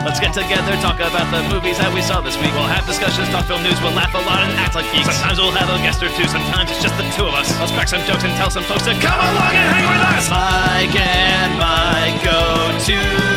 Let's get together, talk about the movies that we saw this week. We'll have discussions, talk film news, we'll laugh a lot and act like geeks. Sometimes we'll have a guest or two, sometimes it's just the two of us. Let's crack some jokes and tell some folks to come along and hang with us. Mike and Mike go to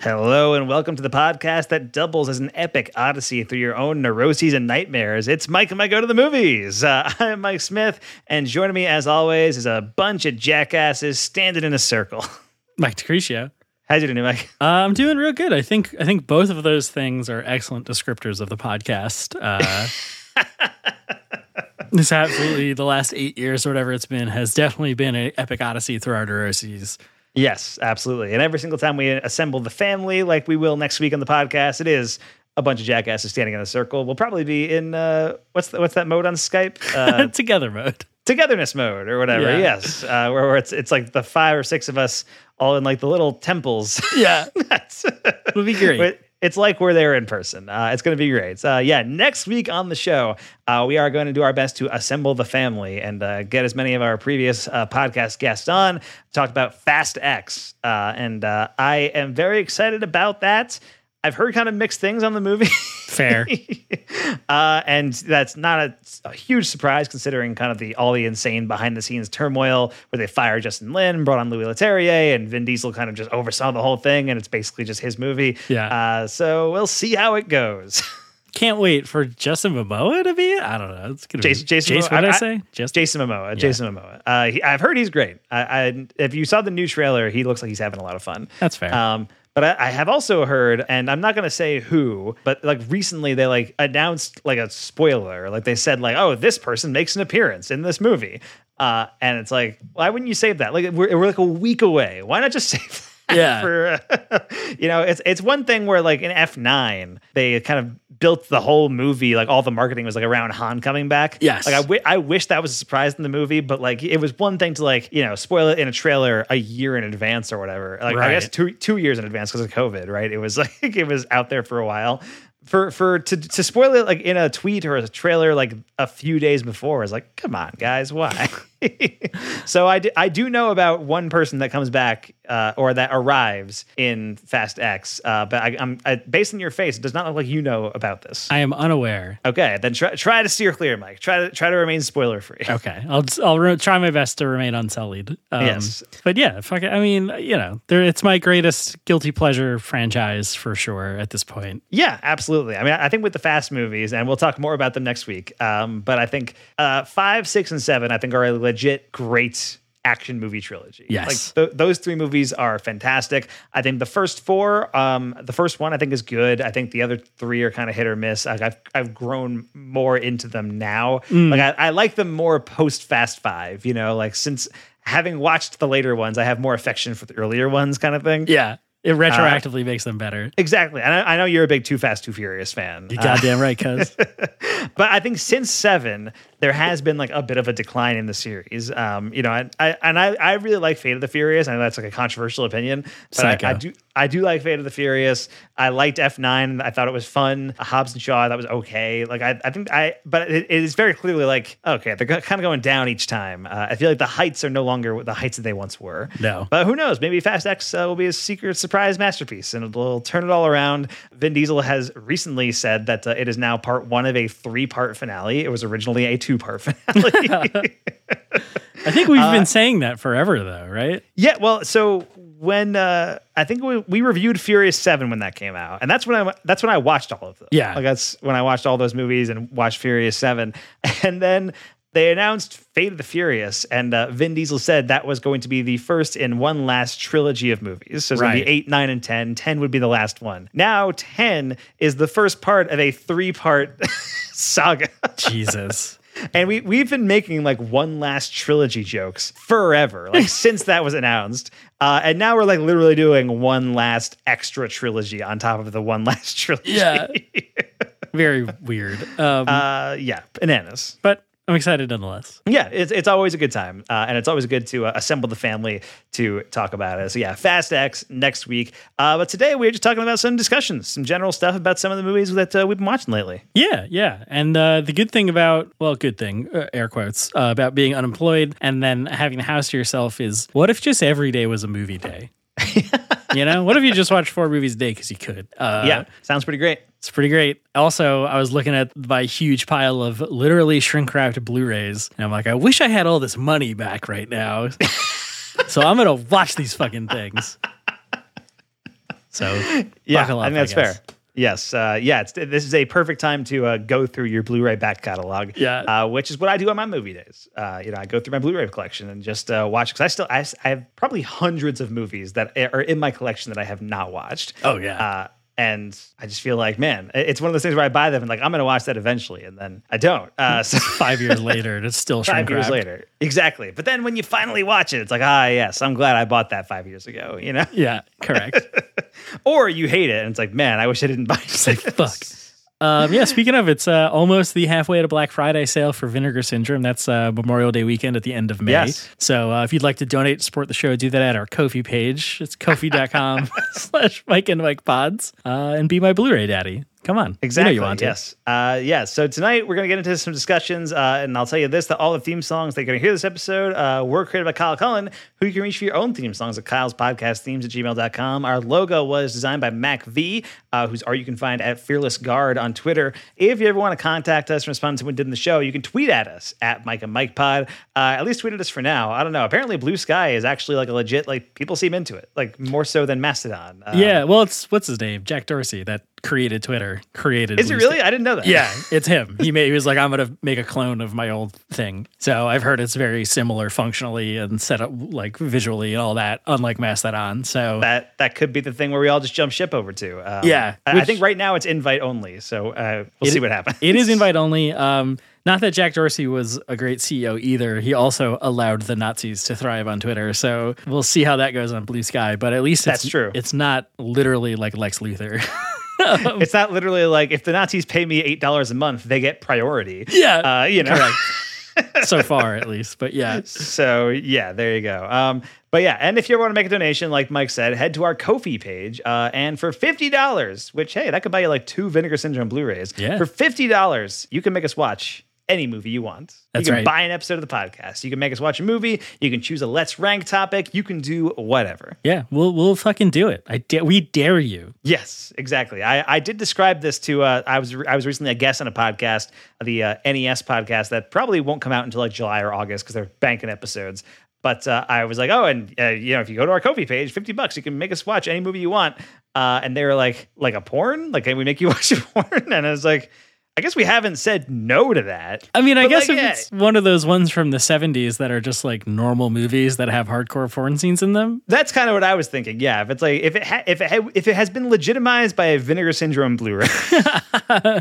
Hello and welcome to the podcast that doubles as an epic odyssey through your own neuroses and nightmares. It's Mike and I go to the movies. Uh, I'm Mike Smith, and joining me as always is a bunch of jackasses standing in a circle. Mike Decretia. How's you doing, Mike? Uh, I'm doing real good. I think I think both of those things are excellent descriptors of the podcast. Uh, this absolutely the last eight years or whatever it's been has definitely been an epic odyssey through our neuroses. Yes, absolutely. And every single time we assemble the family, like we will next week on the podcast, it is a bunch of jackasses standing in a circle. We'll probably be in uh, what's the, what's that mode on Skype? Uh, Together mode. togetherness mode or whatever. Yeah. Yes, uh, where, where it's it's like the five or six of us all in like the little temples. Yeah, That's it'll be great. It's like we're there in person. Uh, it's going to be great. Uh, yeah, next week on the show, uh, we are going to do our best to assemble the family and uh, get as many of our previous uh, podcast guests on. Talked about Fast X, uh, and I am very excited about that. I've heard kind of mixed things on the movie. Fair. uh, and that's not a, a huge surprise considering kind of the all the insane behind the scenes turmoil where they fired Justin Lin, brought on Louis Leterrier, and Vin Diesel kind of just oversaw the whole thing, and it's basically just his movie. Yeah. Uh, so we'll see how it goes. Can't wait for Justin Momoa to be. I don't know. It's gonna Jason, be Jason, Jason. Momoa- What did I, I- say? Just Jason Momoa. Jason Momoa. Uh, he, I've heard he's great. I, I, if you saw the new trailer, he looks like he's having a lot of fun. That's fair. Um, but I, I have also heard, and I'm not going to say who, but like recently they like announced like a spoiler. Like they said like, oh, this person makes an appearance in this movie. Uh, and it's like, why wouldn't you save that? Like we're, we're like a week away. Why not just save that? Yeah. For, you know, it's it's one thing where like in F9 they kind of built the whole movie like all the marketing was like around Han coming back. Yes. Like I I wish that was a surprise in the movie, but like it was one thing to like you know spoil it in a trailer a year in advance or whatever. Like I guess two two years in advance because of COVID, right? It was like it was out there for a while. For for to to spoil it like in a tweet or a trailer like a few days before is like, come on, guys, why? So I do, I do know about one person that comes back uh, or that arrives in Fast X, uh, but I, I'm I, based on your face, it does not look like you know about this. I am unaware. Okay, then try, try to steer clear, Mike. Try to try to remain spoiler free. Okay, I'll I'll re- try my best to remain unsullied. Um, Yes. but yeah, fuck it. I mean, you know, there, it's my greatest guilty pleasure franchise for sure at this point. Yeah, absolutely. I mean, I think with the Fast movies, and we'll talk more about them next week. Um, but I think uh, five, six, and seven, I think are a legit great action movie trilogy. Yes. like th- those three movies are fantastic. I think the first four, um, the first one, I think is good. I think the other three are kind of hit or miss. Like I've I've grown more into them now. Like I, I like them more post Fast Five. You know, like since having watched the later ones, I have more affection for the earlier ones, kind of thing. Yeah, it retroactively makes them better. Exactly. And I, I know you're a big Too Fast, Too Furious fan. You Uh, goddamn right, cuz. but I think since seven, there has been like a bit of a decline in the series. Um, you know, and I and I, I really like Fate of the Furious. I know that's like a controversial opinion, but I, I do I do like Fate of the Furious. I liked F nine. I thought it was fun. Hobbs and Shaw, that was okay. Like I, I think I, but it, it is very clearly like okay, they're kind of going down each time. Uh, I feel like the heights are no longer the heights that they once were. No. But who knows? Maybe Fast X uh, will be a secret surprise masterpiece and it'll turn it all around. Vin Diesel has recently said that uh, it is now part one of a three part finale. It was originally a two part finale. I think we've been saying that forever, though, right? yeah. Well, so when uh, I think we, we reviewed Furious Seven when that came out, and that's when I that's when I watched all of them. Yeah. like that's when I watched all those movies and watched Furious Seven, and then. They announced Fate of the Furious, and uh, Vin Diesel said that was going to be the first in one last trilogy of movies. So it's going to be 8, 9, and 10. 10 would be the last one. Now, 10 is the first part of a three part saga. Jesus. And we we've been making like one last trilogy jokes forever, like since that was announced. Uh, and now we're like literally doing one last extra trilogy on top of the one last trilogy. Yeah. Very weird. Um, Uh, yeah, bananas. but I'm excited nonetheless. Yeah, it's, it's always a good time. Uh, and it's always good to uh, assemble the family to talk about it. So, yeah, Fast X next week. Uh, but today we're just talking about some discussions, some general stuff about some of the movies that uh, we've been watching lately. Yeah, yeah. And uh, the good thing about, well, good thing, uh, air quotes, uh, about being unemployed and then having the house to yourself is what if just every day was a movie day? you know, what if you just watched four movies a day because you could? Uh, yeah, sounds pretty great. It's pretty great. Also, I was looking at my huge pile of literally shrink wrapped Blu rays, and I'm like, I wish I had all this money back right now. so I'm going to watch these fucking things. So, Yeah, up, I think that's guess. fair. Yes, uh, yeah. It's, this is a perfect time to uh, go through your Blu-ray back catalog. Yeah. uh, which is what I do on my movie days. Uh, you know, I go through my Blu-ray collection and just uh, watch because I still I, I have probably hundreds of movies that are in my collection that I have not watched. Oh, yeah. And I just feel like, man, it's one of those things where I buy them and like I'm going to watch that eventually, and then I don't. Uh, so Five years later, and it's still five years later, exactly. But then when you finally watch it, it's like, ah, yes, I'm glad I bought that five years ago. You know, Yeah, correct. or you hate it and it's like, man, I wish I didn't buy it. like, fuck. Um, yeah, speaking of, it's uh, almost the halfway to Black Friday sale for Vinegar Syndrome. That's uh, Memorial Day weekend at the end of May. Yes. So uh, if you'd like to donate to support the show, do that at our Kofi page. It's kofi.com slash Mike and Mike Pods uh, and be my Blu-ray daddy. Come on. Exactly. You know you want to. yes. Uh, yeah. So tonight we're going to get into some discussions, uh, and I'll tell you this: that all the theme songs that you're going to hear this episode uh, were created by Kyle Cullen, who you can reach for your own theme songs at Kyle's Podcast Themes at gmail.com. Our logo was designed by Mac V, uh, whose art you can find at Fearless Guard on Twitter. If you ever want to contact us and respond to what we did in the show, you can tweet at us at Mike and Mike Pod. Uh, at least tweet at us for now. I don't know. Apparently, Blue Sky is actually like a legit like people seem into it, like more so than Mastodon. Uh, Yeah, well, it's what's his name? Jack Dorsey that created Twitter. Created. Is it really? I didn't know that. Yeah, it's him. He made. He was like, I'm gonna make a clone of my old thing. So I've heard it's very similar functionally and set up like visually and all that, unlike Mastodon. So that that could be the thing where we all just jump ship over to. Um, Yeah, I, I think right now it's invite only, so uh, we'll see what happens. it is invite only. Um, not that Jack Dorsey was a great CEO either. He also allowed the Nazis to thrive on Twitter. So we'll see how that goes on Blue Sky. But at least it's, That's true. It's not literally like Lex Luthor. It's not literally like if the Nazis pay me eight dollars a month, they get priority. yeah, uh, you know. correct. so far at least. But yeah, So yeah, there you go. Um, but yeah, and if you want to make a donation, like Mike said, head to our Kofi page. Uh, and for fifty dollars, which hey, that could buy you like two Vinegar Syndrome Blu-rays. Yeah. For fifty dollars, you can make us watch any movie you want. That's you can right. buy an episode of the podcast. You can make us watch a movie. You can choose a let's rank topic. You can do whatever. yeah, we'll we'll fucking do it. I da- we dare you. Yes, exactly. I, I did describe this to uh, I was I was recently a guest on a podcast, the uh, NES podcast that probably won't come out until like July or August because they're banking episodes. But uh, I was like, oh, and uh, you know, if you go to our Kofi page, fifty bucks, you can make us watch any movie you want. Uh, and they were like, like a porn, like can we make you watch a porn? And I was like, I guess we haven't said no to that. I mean, I guess like, if yeah. it's one of those ones from the 70s that are just like normal movies that have hardcore porn scenes in them. That's kind of what I was thinking. Yeah, if it's like if it ha- if it ha- if it has been legitimized by a Vinegar Syndrome Blu-ray.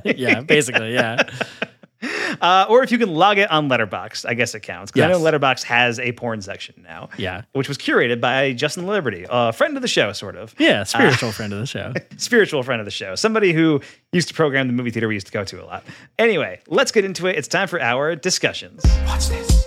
yeah, basically, yeah. Uh, or if you can log it on Letterboxd, I guess it counts. Because I know Letterboxd has a porn section now. Yeah. Which was curated by Justin Liberty, a friend of the show, sort of. Yeah, spiritual friend of the show. Spiritual friend of the show. Somebody who used to program the movie theater we used to go to a lot. Anyway, let's get into it. It's time for our discussions. Watch this.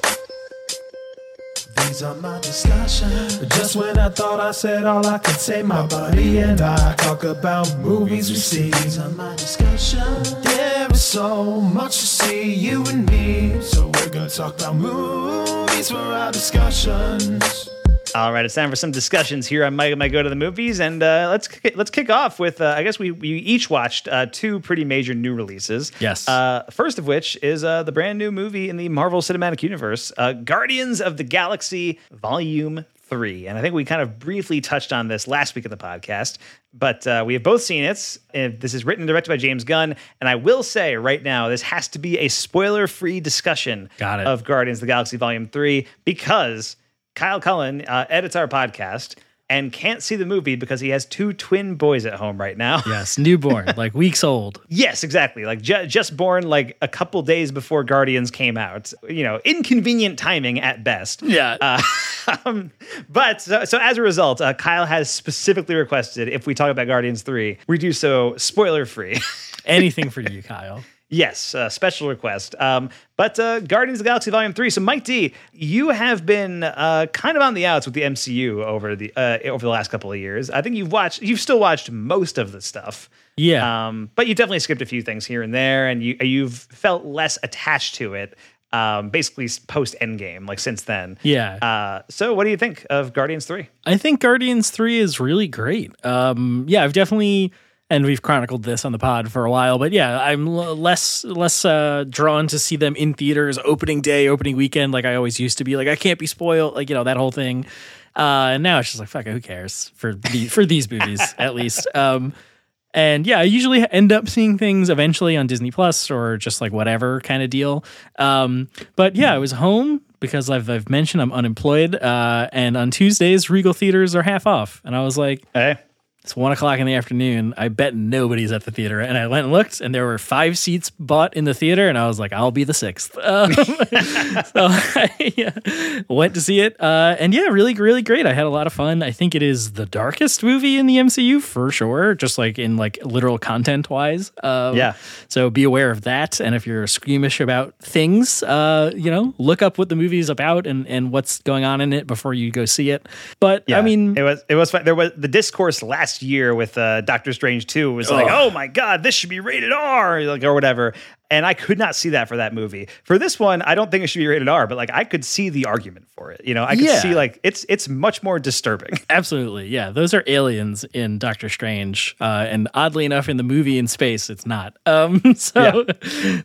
These are my discussions. Just when I thought I said all I could say, my buddy and I talk about movies we see. These are my discussions. There is so much to see, you and me. So we're gonna talk about movies for our discussions. All right, it's time for some discussions here on Mike Mike Go to the Movies, and uh, let's kick, let's kick off with uh, I guess we we each watched uh, two pretty major new releases. Yes. Uh, first of which is uh, the brand new movie in the Marvel Cinematic Universe, uh, Guardians of the Galaxy Volume Three, and I think we kind of briefly touched on this last week of the podcast, but uh, we have both seen it. This is written and directed by James Gunn, and I will say right now this has to be a spoiler-free discussion Got it. of Guardians of the Galaxy Volume Three because. Kyle Cullen uh, edits our podcast and can't see the movie because he has two twin boys at home right now. Yes, newborn, like weeks old. yes, exactly. Like ju- just born like a couple days before Guardians came out. You know, inconvenient timing at best. Yeah. Uh, um, but so, so as a result, uh, Kyle has specifically requested if we talk about Guardians 3, we do so spoiler free. Anything for you, Kyle. Yes, uh, special request. Um, but uh, Guardians of the Galaxy Volume Three. So, Mike D, you have been uh, kind of on the outs with the MCU over the uh, over the last couple of years. I think you've watched, you've still watched most of the stuff. Yeah. Um, but you definitely skipped a few things here and there, and you you've felt less attached to it. Um, basically post Endgame, like since then. Yeah. Uh, so, what do you think of Guardians Three? I think Guardians 3 is really great. Um, yeah, I've definitely and we've chronicled this on the pod for a while, but yeah, I'm l- less less uh, drawn to see them in theaters opening day, opening weekend like I always used to be. Like I can't be spoiled, like you know that whole thing. Uh, and now it's just like fuck, it, who cares for the, for these movies at least. Um, and yeah, I usually end up seeing things eventually on Disney Plus or just like whatever kind of deal. Um, but yeah, I was home because I've I've mentioned I'm unemployed, uh, and on Tuesdays Regal theaters are half off, and I was like, Hey, it's one o'clock in the afternoon. I bet nobody's at the theater. And I went and looked, and there were five seats bought in the theater. And I was like, I'll be the sixth. Um, so I yeah, went to see it. Uh, and yeah, really, really great. I had a lot of fun. I think it is the darkest movie in the MCU for sure, just like in like literal content wise. Um, Yeah. So be aware of that. And if you're squeamish about things, uh, you know, look up what the movie is about and, and what's going on in it before you go see it. But I mean, it was it was fun. There was the discourse last year with uh, Doctor Strange Two was like, oh my god, this should be rated R, like or whatever. And I could not see that for that movie. For this one, I don't think it should be rated R, but like I could see the argument for it. You know, I could Yeah. see like it's it's much more disturbing. Absolutely, yeah. Those are aliens in Doctor Strange, uh, and oddly enough, in the movie in space, it's not. Um, so,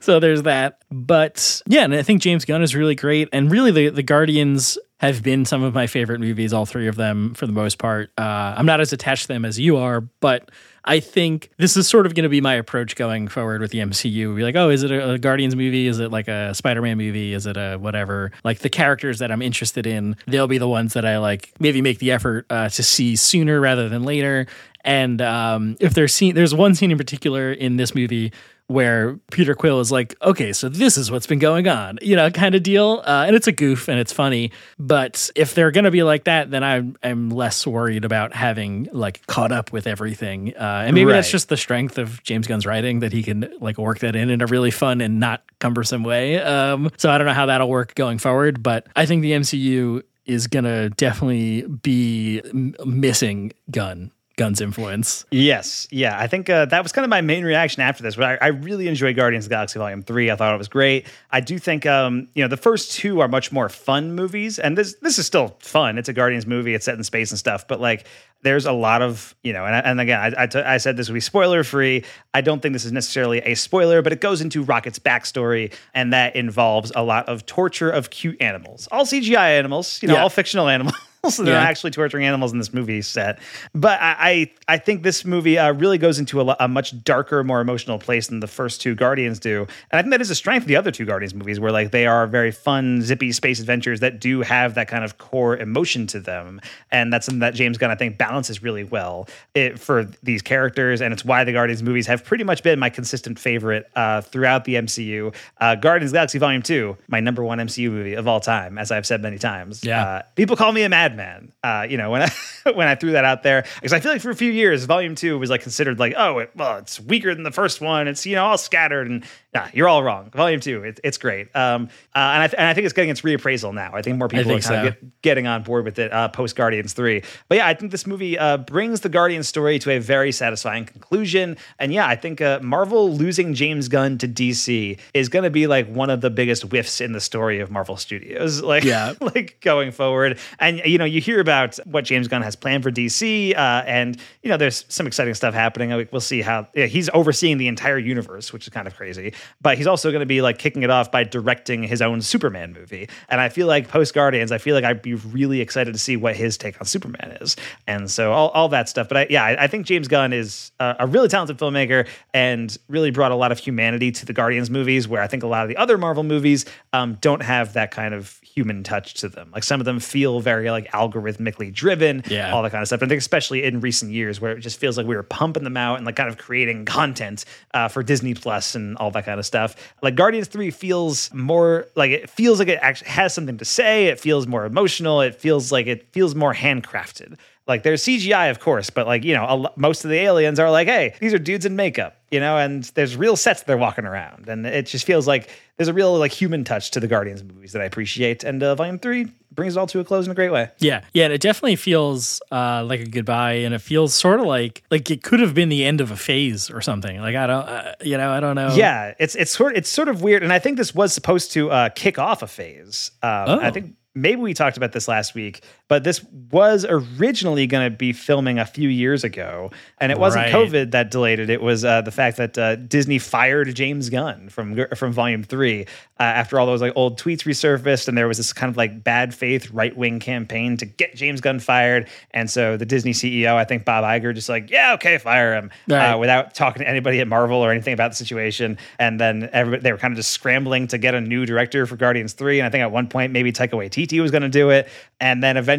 so there's that. But yeah, and I think James Gunn is really great, and really the the Guardians have been some of my favorite movies. All three of them, for the most part. Uh, I'm not as attached to them as you are, but. I think this is sort of going to be my approach going forward with the MCU. Be like, oh, is it a, Guardians movie? Is it like a Spider Man movie? Is it a whatever? Like the characters that I'm interested in, they'll be the ones that I like maybe make the effort uh, to see sooner rather than later. And um, if there's scene, there's one scene in particular in this movie where Peter Quill is like, okay, so this is what's been going on, you know, kind of deal. Uh, and it's a goof and it's funny. But if they're going to be like that, then I'm, I'm less worried about having like caught up with everything. Uh, and maybe that's just the strength of James Gunn's writing that he can like work that in in a really fun and not cumbersome way. Um, so I don't know how that'll work going forward, but I think the MCU is going to definitely be m- missing Gunn. Gunn's influence. Yes, yeah. I think uh, that was kind of my main reaction after this. But I, I really enjoyed Guardians of the Galaxy Volume Three. I thought it was great. I do think um, you know the first two are much more fun movies, and this this is still fun. It's a Guardians movie. It's set in space and stuff, but like there's a lot of you know, and, I- and again, I, I, t- I said this would be spoiler free. I don't think this is necessarily a spoiler, but it goes into Rocket's backstory, and that involves a lot of torture of cute animals, all CGI animals, you know, Yeah. all fictional animals. So they're Yeah. actually torturing animals in this movie set. But I I, I think this movie uh, really goes into a, a much darker, more emotional place than the first two Guardians do. And I think that is a strength of the other two Guardians movies, where like they are very fun, zippy space adventures that do have that kind of core emotion to them. And that's something that James Gunn I think balances really well it, for these characters. And it's why the Guardians movies have pretty much been my consistent favorite uh, throughout the MCU. Uh, Guardians Galaxy Volume Two, my number one MCU movie of all time, as I've said many times. Yeah. Uh, people call me a madman. Uh, you know, when I when I threw that out there, because I feel like for a few years, Volume Two was like considered like, oh, it, well, it's weaker than the first one. It's you know all scattered, and nah, you're all wrong. Volume Two, it, it's great. Um, uh, and I th- and I think it's getting its reappraisal now. I think more people think are kind so. of get, getting on board with it uh, post Guardians Three. But yeah, I think this movie uh, brings the Guardians story to a very satisfying conclusion. And yeah, I think uh, Marvel losing James Gunn to DC is going to be like one of the biggest whiffs in the story of Marvel Studios. Like Yeah. like going forward. And you know, you hear about what James Gunn has planned for DC, uh, and you know, there's some exciting stuff happening. We'll see how yeah, he's overseeing the entire universe, which is kind of crazy. But he's also going to be like kicking it off by directing his own Superman movie. And I feel like post Guardians, I feel like I'd be really excited to see what his take on Superman is. And so all, all that stuff. But I, yeah, I, I think James Gunn is a, a really talented filmmaker and really brought a lot of humanity to the Guardians movies, where I think a lot of the other Marvel movies um, don't have that kind of human touch to them. Like some of them feel very like algorithmically driven, Yeah. all that kind of stuff. And I think especially in recent years where it just feels like we were pumping them out and like kind of creating content uh, for Disney Plus and all that kind of stuff. Like Guardians 3 feels more like it feels like it actually has something to say. It feels more emotional. It feels like it feels more handcrafted. Like there's CGI, of course, but like you know, a most of the aliens are like, hey, these are dudes in makeup, you know, and there's real sets they're walking around, and it just feels like there's a real like human touch to the Guardians movies that I appreciate, and uh, Volume Three brings it all to a close in a great way. Yeah, yeah, and it definitely feels uh, like a goodbye, and it feels sort of like like it could have been the end of a phase or something. Like I don't, uh, you know, I don't know. Yeah, it's it's sort it's sort of weird, and I think this was supposed to uh, kick off a phase. Um, Oh. I think maybe we talked about this last week, but this was originally going to be filming a few years ago, and it wasn't Right. COVID that delayed it. It was uh, the fact that uh, Disney fired James Gunn from from Volume Three uh, after all those like old tweets resurfaced, and there was this kind of like bad faith right wing campaign to get James Gunn fired, and so the Disney CEO, I think Bob Iger, just like yeah, okay, fire him Right. uh, without talking to anybody at Marvel or anything about the situation. And then everybody, they were kind of just scrambling to get a new director for Guardians 3. And I think at one point, maybe Taika Waititi was going to do it. And then eventually,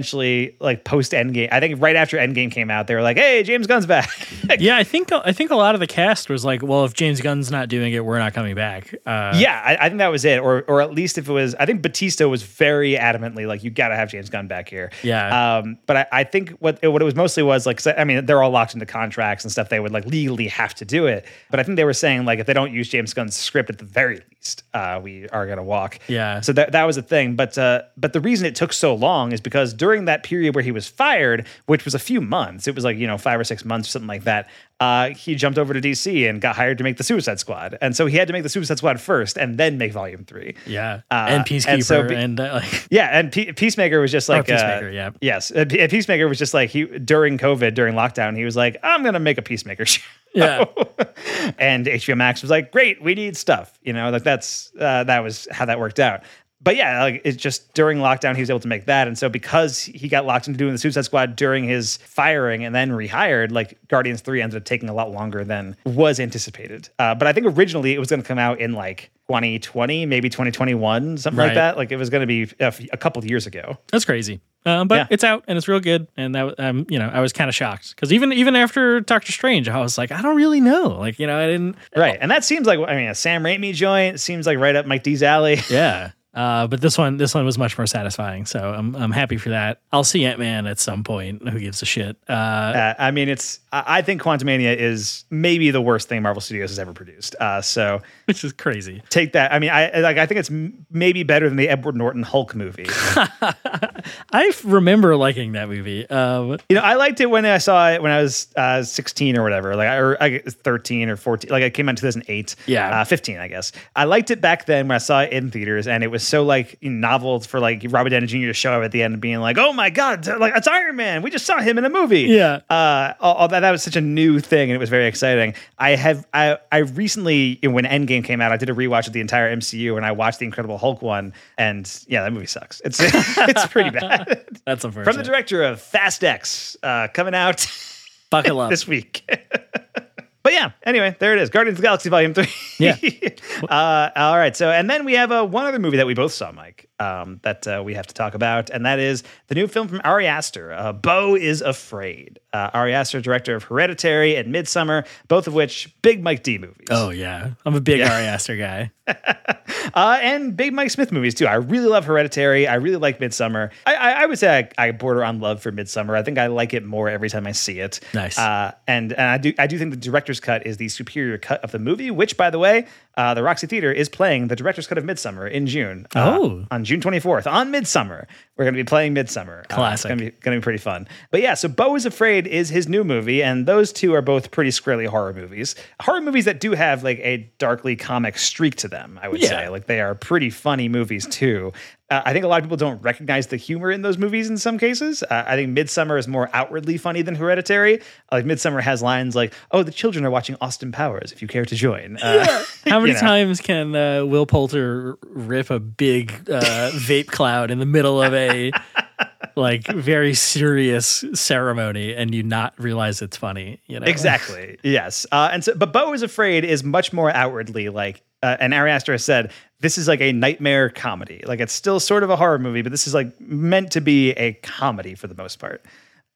like post Endgame, I think right after Endgame came out, they were like, hey, James Gunn's back. yeah. I think I think a lot of the cast was like, well, if James Gunn's not doing it, we're not coming back. Uh, yeah, I, I think that was it. Or, or at least if it was, I think Bautista was very adamantly like, you got to have James Gunn back here. Yeah. Um, but I, I think what what it was mostly was like, I mean, they're all locked into contracts and stuff. They would like legally have to do it. But I think they were saying like, if they don't use James Gunn's script at the very least, uh, we are to walk. Yeah. So that that was a thing. But uh, but the reason it took so long is because during that period where he was fired, which was a few months, it was like you know five or six months or something like that. Uh, he jumped over to DC and got hired to make the Suicide Squad, and so he had to make the Suicide Squad first and then make Volume Three. yeah, Uh, and Peacekeeper, and and, so be- uh, like, Yeah, and Pe- Peacemaker was just like uh, Peacemaker, yeah. yes, uh, Peacemaker was just like he during COVID during lockdown he was like I'm gonna make a Peacemaker show. Yeah. and HBO Max was like great, we need stuff. You know, like that's uh, that was how that worked out. But yeah, like it's just during lockdown he was able to make that, and so because he got locked into doing the Suicide Squad during his firing and then rehired, like Guardians Three ended up taking a lot longer than was anticipated. Uh, but I think originally it was going to come out in like 2020, maybe 2021, something like that. Like it was going to be a, f- a couple of years ago. That's crazy. Um, but Yeah. it's out and it's real good. And that, um, you know, I was kind of shocked because even even after Doctor Strange, I was like, I don't really know. Like, you know, I didn't. Right. And that seems like, I mean, a Sam Raimi joint seems like right up Mike D's alley. Yeah. Uh, but this one, this one was much more satisfying. So I'm, I'm happy for that. I'll see Ant Man at some point. Who gives a shit? Uh, Uh, I mean, it's, I think Quantumania is maybe the worst thing Marvel Studios has ever produced. Uh, so which is crazy. take that. I mean, I like, I think it's maybe better than the Edward Norton Hulk movie. I remember liking that movie. Um, you know, I liked it when I saw it when I was uh, 16 or whatever, like, or I guess 13 or 14. Like, I came out in 2008. Yeah. Uh, 15, I guess. I liked it back then when I saw it in theaters, and it was so like novel for like Robert Downey Jr. to show up at the end and being like, "Oh my god, like it's Iron Man! We just saw him in a movie." Yeah. Uh, all, all that that was such a new thing, and it was very exciting. I have I I recently when Endgame came out, I did a rewatch of the entire MCU, and I watched the Incredible Hulk one, and yeah, that movie sucks. It's it's pretty bad. that's a. From the director of Fast X, uh, coming out Buckle up. this week. But yeah, anyway, there it is. Guardians of the Galaxy Volume 3. Yeah. uh, all right. So, and then we have uh, one other movie that we both saw, Mike, um, that uh, we have to talk about, and that is the new film from Ari Aster, uh, Beau is Afraid. Uh, Ari Aster, director of Hereditary and Midsommar, both of which big Mike D movies. oh yeah, I'm a big Ari Aster guy. Uh, and big Mike Smith movies too. I really love Hereditary. I really like Midsommar. I, I, I would say I, I border on love for Midsommar. I think I like it more every time I see it. Nice. Uh, and and I do I do think the director's cut is the superior cut of the movie. Which, by the way, uh, the Roxy Theater is playing the director's cut of Midsommar in June. Uh, Oh. on June 24th on Midsummer. We're going to be playing Midsommar. Uh, Classic. it's going to be going to be pretty fun. But yeah, so Beau is Afraid is his new movie, and those two are both pretty squarely horror movies. Horror movies that do have like a darkly comic streak to them. I would Yeah. say like they are pretty funny movies too. Uh, I think a lot of people don't recognize the humor in those movies in some cases. Uh, I think Midsommar is more outwardly funny than Hereditary. Like Midsommar has lines like, "Oh, the children are watching Austin Powers. If you care to join." Uh, How many you know. times can uh, Will Poulter rip a big uh, vape cloud in the middle of a like very serious ceremony and you not realize it's funny? You know Exactly. yes. Uh, and so, but Beau is Afraid is much more outwardly like, uh, and Ari Aster has said this is like a nightmare comedy. Like it's still sort of a horror movie, but this is like meant to be a comedy for the most part.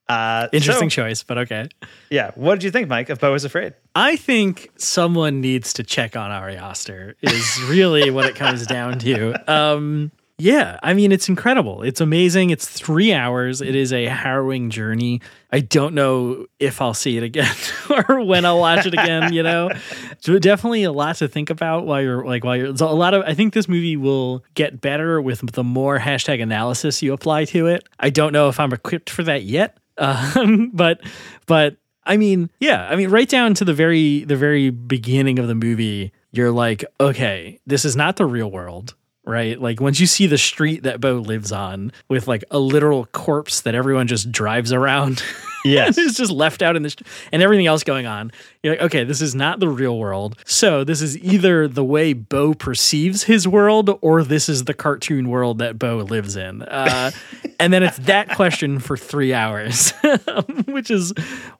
Uh, Interesting so, choice, but okay. yeah. What did you think, Mike, of Beau is Afraid? I think someone needs to check on Ari Aster is really what it comes down to. Um, Yeah, I mean it's incredible. It's amazing. It's three hours. It is a harrowing journey. I don't know if I'll see it again or when I'll watch it again. You know, so definitely a lot to think about while you're like while you're. So a lot of I think this movie will get better with the more hashtag analysis you apply to it. I don't know if I'm equipped for that yet, um, but but I mean, yeah, I mean, right down to the very the very beginning of the movie, you're like, okay, this is not the real world right? Like once you see the street that Beau lives on with like a literal corpse that everyone just drives around. Yes. it's just left out in this and everything else going on. You're like, okay, this is not the real world. So this is either the way Beau perceives his world or this is the cartoon world that Beau lives in. Uh, and then it's that question for three hours, which is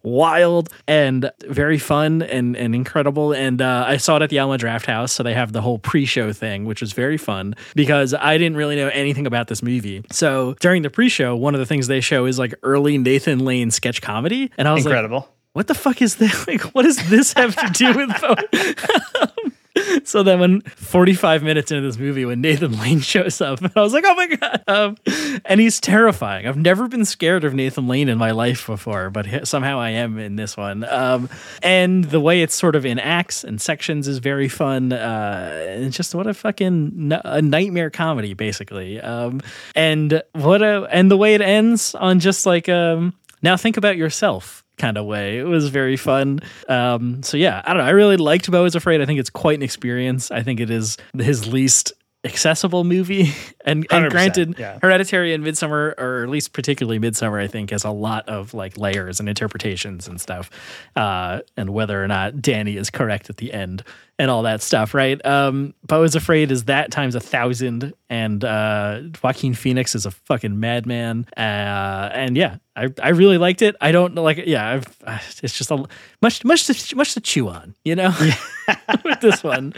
wild and very fun and, and incredible. And uh, I saw it at the Alamo Drafthouse. So they have the whole pre show thing, which was very fun because I didn't really know anything about this movie. So during the pre show, one of the things they show is like early Nathan Lane sketch comedy. And I was like, what the fuck is this? Like, what does this have to do with so then, when 45 minutes into this movie, when Nathan Lane shows up, I was like, oh my God. Um, and he's terrifying. I've never been scared of Nathan Lane in my life before, but somehow I am in this one. Um, and the way it's sort of in acts and sections is very fun. Uh, and just what a fucking n- a nightmare comedy, basically. Um, and what a, and the way it ends on just like, um, now think about yourself kind of way. It was very fun. Um, so yeah, I don't know. I really liked Beau is Afraid. I think it's quite an experience. I think it is his least accessible movie. And, and granted, yeah. Hereditary and Midsommar, or at least particularly Midsommar, I think has a lot of like layers and interpretations and stuff, uh, and whether or not Danny is correct at the end and all that stuff, right? Um, is Afraid is that times a thousand, and uh, Joaquin Phoenix is a fucking madman. Uh, and yeah, I, I really liked it. I don't like it. Yeah, I've, uh, it's just a much much to, much to chew on, you know, with this one.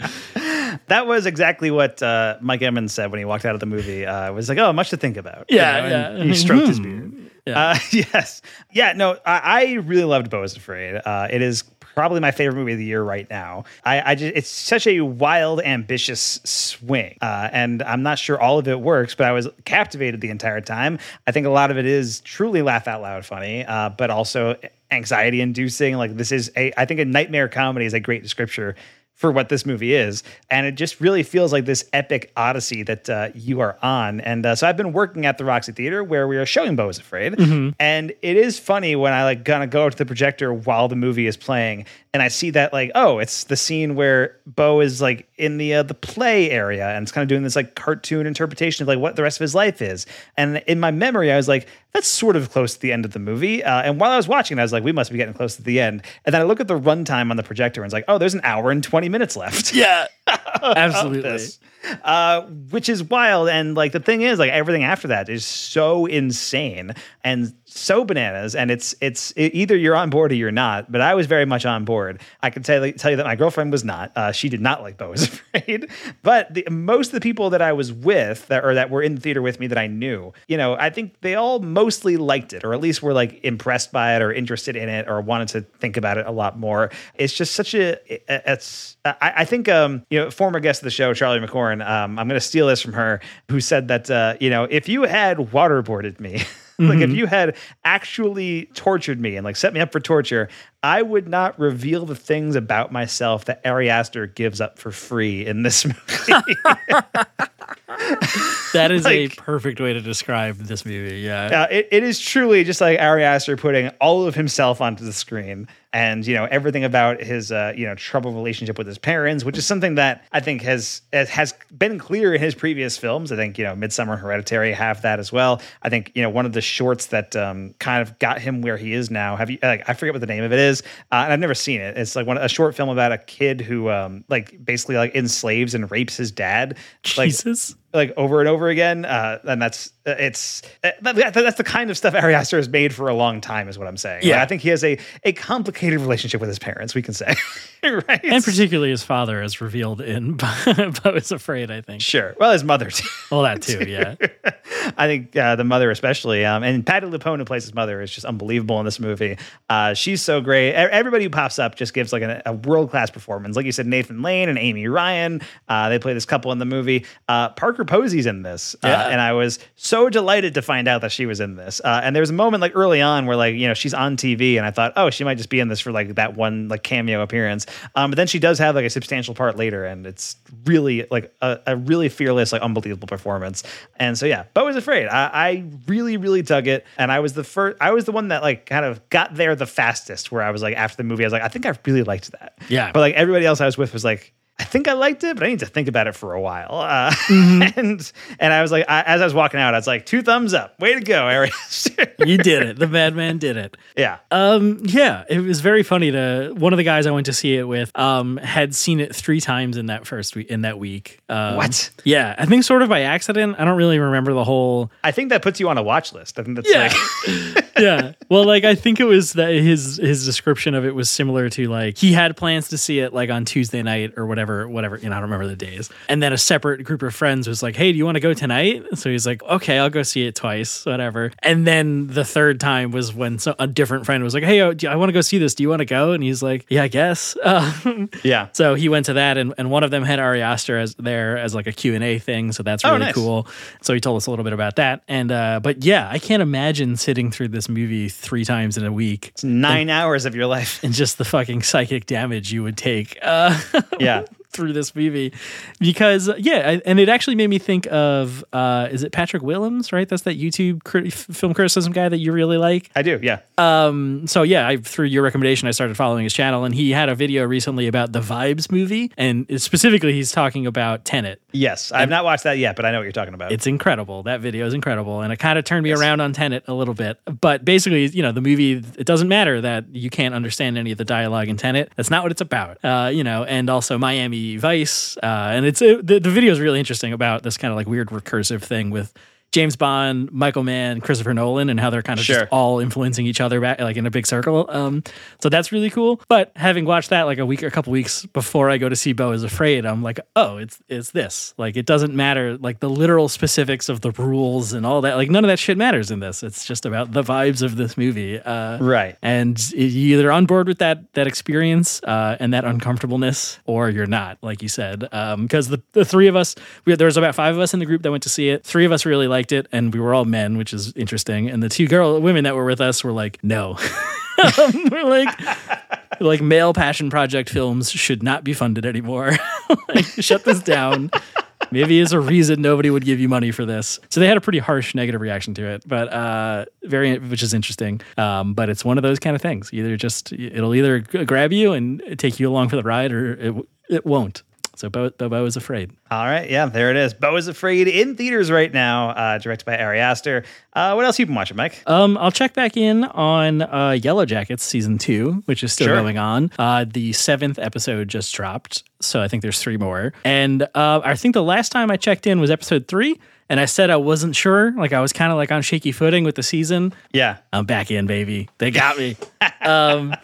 That was exactly what uh, Mike Emmons said when he walked out of the movie. Uh, was like, oh, much to think about. you Yeah, know, and yeah. He stroked his Hmm. beard. Yeah. Uh, yes. Yeah, no, I, I really loved Beau is Afraid. Uh, it is probably my favorite movie of the year right now. I, I just, it's such a wild, ambitious swing. Uh, and I'm not sure all of it works, but I was captivated the entire time. I think a lot of it is truly laugh out loud funny, uh, but also anxiety inducing. Like this is a, I think a nightmare comedy is a great descriptor for what this movie is. And it just really feels like this epic odyssey that uh, you are on. And uh, so I've been working at the Roxy Theater where we are showing Beau is Afraid. And it is funny when I like gonna go to the projector while the movie is playing and I see that like, oh, it's the scene where Beau is like in the uh, the play area and it's kind of doing this like cartoon interpretation of like what the rest of his life is. And in my memory, I was like, that's sort of close to the end of the movie. Uh, and while I was watching, I was like, we must be getting close to the end. And then I look at the runtime on the projector and it's like, oh, there's an hour and 20 minutes left. Yeah, absolutely. Uh, which is wild. And like the thing is, like everything after that is so insane and so bananas. And it's it's it, either you're on board or you're not. But I was very much on board. I can tell tell you that my girlfriend was not. Uh, she did not like Beau is Afraid. But the, most of the people that I was with that or that were in the theater with me that I knew, you know, I think they all mostly liked it, or at least were like impressed by it, or interested in it, or wanted to think about it a lot more. It's just such a it's. I, I think um you know former guest of the show Charlie McCorn. Um, I'm going to steal this from her, who said that uh, you know if you had waterboarded me. like if you had actually tortured me and like set me up for torture, I would not reveal the things about myself that Ari Aster gives up for free in this movie. That is a perfect way to describe this movie. Yeah. Uh, it, it is truly just like Ari Aster putting all of himself onto the screen and, you know, everything about his, uh, you know, troubled relationship with his parents, which is something that I think has, has been clear in his previous films. I think, you know, Midsommar Hereditary have that as well. I think, you know, one of the shorts that um, kind of got him where he is now, have you, like, I forget what the name of it is. Uh, and I've never seen it. It's like one, a short film about a kid who, um, like, basically like enslaves and rapes his dad. Like, Jesus. like over and over again. Uh, and that's It's uh, that, that- that's the kind of stuff Ari Aster has made for a long time, is what I'm saying. Like, Yeah. I think he has a a complicated relationship with his parents. We can say, right? and particularly his father, as revealed in Beau is Afraid. I think. sure. Well, his mother too. Well, that too. Yeah. I think uh, the mother especially, um, and Patti LuPone who plays his mother is just unbelievable in this movie. Uh, she's so great. Everybody who pops up just gives like an, a world class performance. Like you said, Nathan Lane and Amy Ryan. Uh, they play this couple in the movie. Uh, Parker Posey's in this, uh, Yeah. and I was so delighted to find out that she was in this. Uh, and there was a moment like early on where like you know she's on TV, and I thought, oh, she might just be in this for like that one like cameo appearance. Um, but then she does have like a substantial part later, and it's really like a, a really fearless, like unbelievable performance. And so yeah, Beau was afraid. I, I really, really dug it, and I was the first. I was the one that like kind of got there the fastest. Where I was like after the movie, I was like, I think I really liked that. Yeah. But like everybody else I was with was like. I think I liked it, but I need to think about it for a while. Uh, Mm-hmm. and and I was like, I, as I was walking out, I was like, two thumbs up, way to go, Ari. You did it. The madman did it. yeah, Um, yeah, it was very funny to one of the guys I went to see it with um had seen it three times in that first week in that week. Um, What? Yeah, I think sort of by accident. I don't really remember the whole I think that puts you on a watch list. I think that's Yeah. like, yeah. Well, like I think it was that his his description of it was similar to like he had plans to see it like on Tuesday night or whatever, whatever. You know, I don't remember the days. And then a separate group of friends was like, "Hey, do you want to go tonight?" So he's like, "Okay, I'll go see it twice, whatever." And then the third time was when so, a different friend was like, "Hey, oh, I want to go see this. Do you want to go?" And he's like, "Yeah, I guess." Uh, yeah. so he went to that, and, and one of them had Ari Aster as there as like a Q and A thing. So that's Oh, really nice. cool. So he told us a little bit about that. And uh, but yeah, I can't imagine sitting through this movie three times in a week It's Nine hours of your life. and just the fucking psychic damage you would take. Uh, Yeah. Through this movie because yeah I, and it actually made me think of uh is it patrick willems right that's that youtube crit- film criticism guy that you really like I do. Yeah. um, so yeah, I through your recommendation, I started following his channel, and he had a video recently about the Vibes movie, and specifically, he's talking about Tenet. Yes. I've not watched that yet, but I know what you're talking about. It's incredible. That video is incredible, and it kind of turned me around on Tenet a little bit. But basically, you know, the movie it doesn't matter that you can't understand any of the dialogue in Tenet. That's not what it's about. Uh, you know, and also Miami Vice, uh, and it's it, the the video is really interesting about this kind of like weird recursive thing with. James Bond, Michael Mann, Christopher Nolan, and how they're kind of Sure. just all influencing each other back like in a big circle. Um, so that's really cool. But having watched that like a week or a couple weeks before I go to see Beau is Afraid, I'm like, oh, it's it's this. Like it doesn't matter like the literal specifics of the rules and all that. Like none of that shit matters in this. It's just about the vibes of this movie. Uh, right. and you're either on board with that that experience uh, and that uncomfortableness, or you're not, like you said. Because the, the three of us, we, there was about five of us in the group that went to see it. Three of us really liked it, and we were all men, which is interesting. And the two girl women that were with us were like, no. Um, we're like, like male passion project films should not be funded anymore. like, shut this down. Maybe is a reason nobody would give you money for this. So they had a pretty harsh negative reaction to it, but uh, very, which is interesting. Um, but it's one of those kind of things. Either just it'll either grab you and take you along for the ride, or it it won't. So Beau, Beau, is afraid. All right. Yeah, there it is. Beau is Afraid in theaters right now, uh, directed by Ari Aster. Uh, what else you been watching, Mike? Um, I'll check back in on uh, Yellowjackets season two, which is still Sure. going on. Uh, the seventh episode just dropped, so I think there's three more. And uh, I think the last time I checked in was episode three, and I said I wasn't sure. Like I was kind of like on shaky footing with the season. yeah. I'm back in, baby. They got me. um,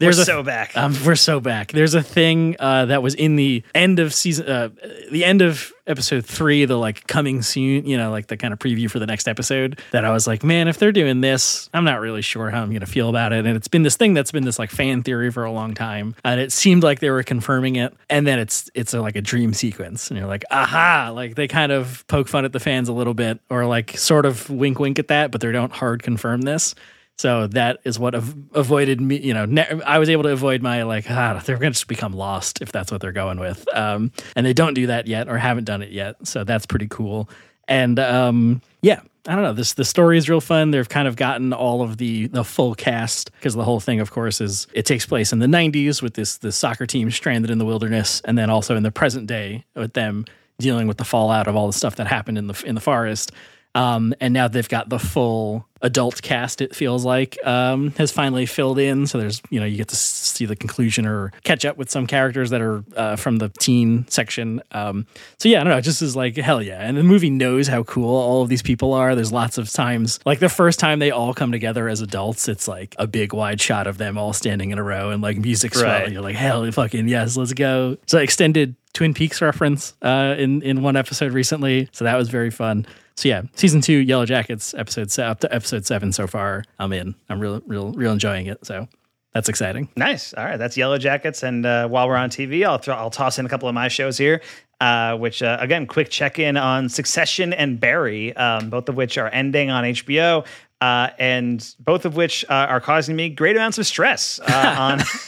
We're a, so back. um, we're so back. There's a thing uh, that was in the end of season, uh, the end of episode three, the like coming soon, you know, like the kind of preview for the next episode. That I was like, man, if they're doing this, I'm not really sure how I'm going to feel about it. And it's been this thing that's been this like fan theory for a long time, and it seemed like they were confirming it. And then it's it's a, like a dream sequence, and you're like, aha! Like they kind of poke fun at the fans a little bit, or like sort of wink wink at that, but they don't hard confirm this. So that is what av- avoided me. You know, ne- I was able to avoid my like, ah, they're going to just become lost if that's what they're going with. Um, and they don't do that yet, or haven't done it yet. So that's pretty cool. And um, yeah, I don't know. This the story is real fun. They've kind of gotten all of the the full cast because the whole thing, of course, is it takes place in the '90s with this this soccer team stranded in the wilderness, and then also in the present day with them dealing with the fallout of all the stuff that happened in the in the forest. Um, and now they've got the full adult cast. It feels like um, has finally filled in. So there's you know you get to see the conclusion or catch up with some characters that are uh, from the teen section. Um, so yeah, I don't know. It just is like hell yeah. And the movie knows how cool all of these people are. There's lots of times like the first time they all come together as adults, it's like a big wide shot of them all standing in a row and like music swelling. Right. You're like hell fucking yes, let's go. So extended Twin Peaks reference uh, in in one episode recently. So that was very fun. So yeah, season two, Yellowjackets, episode se- up to episode seven so far. I'm in. I'm real, real, real enjoying it. So that's exciting. Nice. All right, that's Yellowjackets. And uh, while we're on TV, I'll throw, I'll toss in a couple of my shows here. Uh, which uh, again, quick check in on Succession and Barry, um, both of which are ending on HBO. Uh, and both of which uh, are causing me great amounts of stress uh,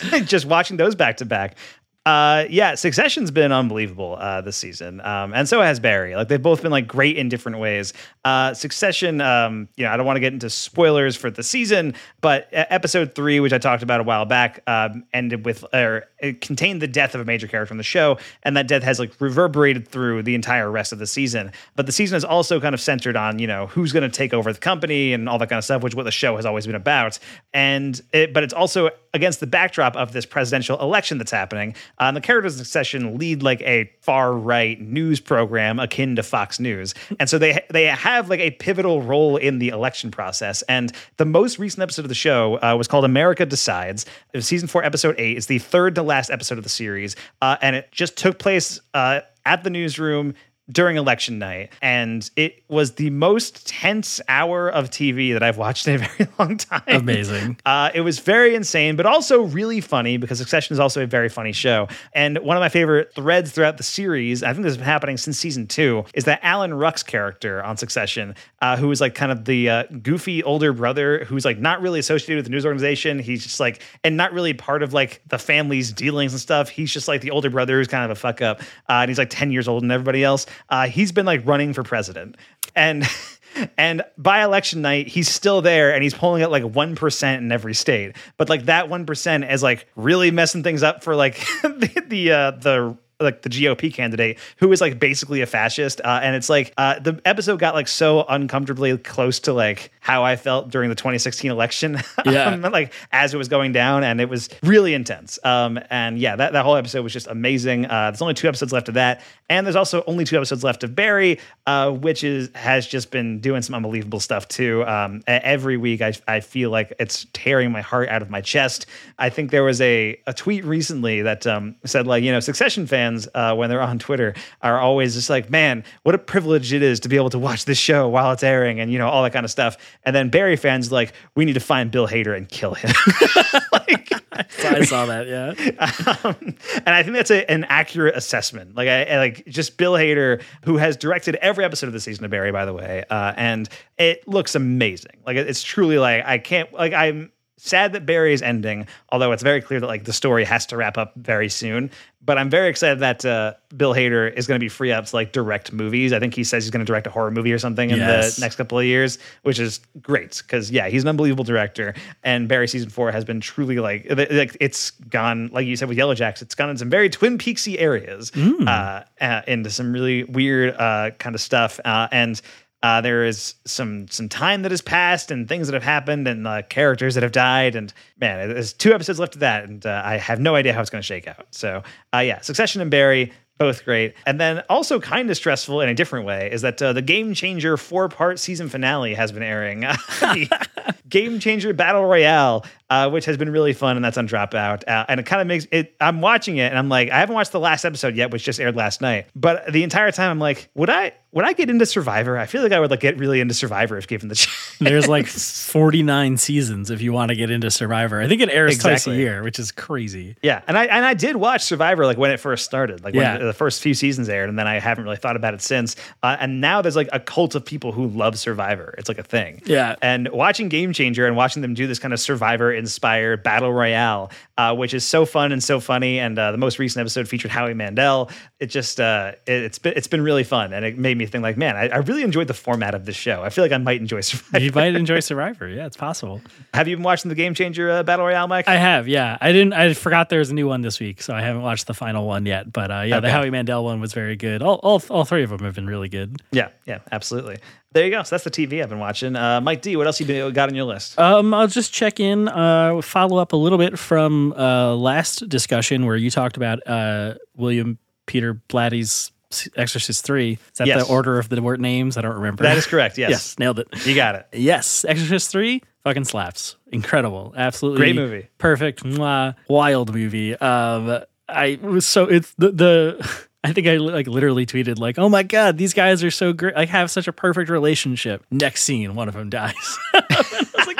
on just watching those back to back. Uh, yeah, Succession's been unbelievable uh, this season, um, and so has Barry. Like they've both been like great in different ways. Uh, Succession, um, you know, I don't want to get into spoilers for the season, but episode three, which I talked about a while back, um, ended with or it contained the death of a major character from the show, and that death has like reverberated through the entire rest of the season. But the season is also kind of centered on you know who's going to take over the company and all that kind of stuff, which what the show has always been about. And it, but it's also against the backdrop of this presidential election that's happening. And the characters in Succession lead like a far right news program akin to Fox News, and so they they have like a pivotal role in the election process. And the most recent episode of the show uh, was called America Decides. It was season four, episode eight. It's the third to last episode of the series, uh, and it just took place uh, at the newsroom during election night and it was the most tense hour of tv that i've watched in a very long time Amazing. uh, it was very insane, but also really funny because Succession is also a very funny show. And one of my favorite threads throughout the series, I think this has been happening since season two, is that Alan Ruck's character on Succession, uh, who is like kind of the uh, goofy older brother who's like not really associated with the news organization. He's just like, and not really part of like the family's dealings and stuff. He's just like the older brother who's kind of a fuck up. Uh, and he's like 10 years older than everybody else. Uh, he's been like running for president. And And by election night, he's still there and he's polling at like 1% in every state. But like that 1% is like really messing things up for like the, the, uh, the, like the GOP candidate who is like basically a fascist. Uh, and it's like uh, the episode got like so uncomfortably close to like how I felt during the 2016 election. Yeah. um, like as it was going down, and it was really intense. Um, and yeah, that, that whole episode was just amazing. Uh, there's only two episodes left of that, and there's also only two episodes left of Barry, uh, which is has just been doing some unbelievable stuff too. Um, every week, I, I feel like it's tearing my heart out of my chest. I think there was a a tweet recently that um, said like you know Succession fans uh, when they're on Twitter are always just like man, what a privilege it is to be able to watch this show while it's airing, and you know all that kind of stuff. And then Barry fans like we need to find Bill Hader and kill him. like, I saw that. Yeah. um, and I think that's a, an accurate assessment. Like, I, I- like just Bill Hader, who has directed every episode of the season of Barry, by the way, uh, and it looks amazing. Like, it's truly like I can't like I'm sad that Barry is ending, although it's very clear that like the story has to wrap up very soon. But I'm very excited that uh, Bill Hader is going to be free up to like direct movies. I think he says he's going to direct a horror movie or something in Yes. the next couple of years, which is great because yeah, he's an unbelievable director. And Barry season four has been truly like like it's gone like you said with Yellow Jacks, it's gone in some very Twin Peaksy areas, uh, uh, into some really weird uh, kind of stuff. Uh, and uh, there is some some time that has passed and things that have happened and uh, characters that have died. And man, there's two episodes left of that, and uh, I have no idea how it's going to shake out. So uh, yeah, Succession and Barry both great. And then also kind of stressful in a different way is that uh, the Game Changer four part season finale has been airing. the Game Changer Battle Royale, uh, which has been really fun, and that's on Dropout. Uh, and it kind of makes it, I'm watching it and I'm like, I haven't watched the last episode yet, which just aired last night. But the entire time I'm like, would I, would I get into Survivor? I feel like I would like get really into Survivor if given the chance. There's like 49 seasons if you want to get into Survivor. I think it airs twice a year, which is crazy. Yeah, and I and I did watch Survivor like when it first started, like Yeah. when the first few seasons aired, and then I haven't really thought about it since. Uh, and now there's like a cult of people who love Survivor. It's like a thing. Yeah. And watching Game Changer and watching them do this kind of Survivor inspired battle royale, uh, which is so fun and so funny. And uh, the most recent episode featured Howie Mandel. It just uh, it, it's been it's been really fun, and it made me think like, man, I, I really enjoyed the format of this show. I feel like I might enjoy Survivor. You might enjoy Survivor. Yeah, it's possible. Have you been watching the Game Changer uh, battle royale, Mike? I have, yeah. I didn't. I forgot there was a new one this week, so I haven't watched the final one yet. But uh, yeah, the Howie Mandel one was very good. All, all, all three of them have been really good. Yeah, yeah, absolutely. There you go. So that's the TV I've been watching. Uh, Mike D, what else you got on your list? Um, I'll just check in, uh, follow up a little bit from uh, last discussion where you talked about uh, William Peter Blatty's Exorcist 3. Is that Yes. the order of the word names? I don't remember. that is correct. Yes. yes, nailed it. You got it. Yes, Exorcist 3 fucking slaps. Incredible. Absolutely Great movie. Perfect. Mwah, wild movie. Um I was so it's the the I think I like literally tweeted like, "Oh my god, these guys are so great. Like have such a perfect relationship." Next scene, one of them dies. I was like!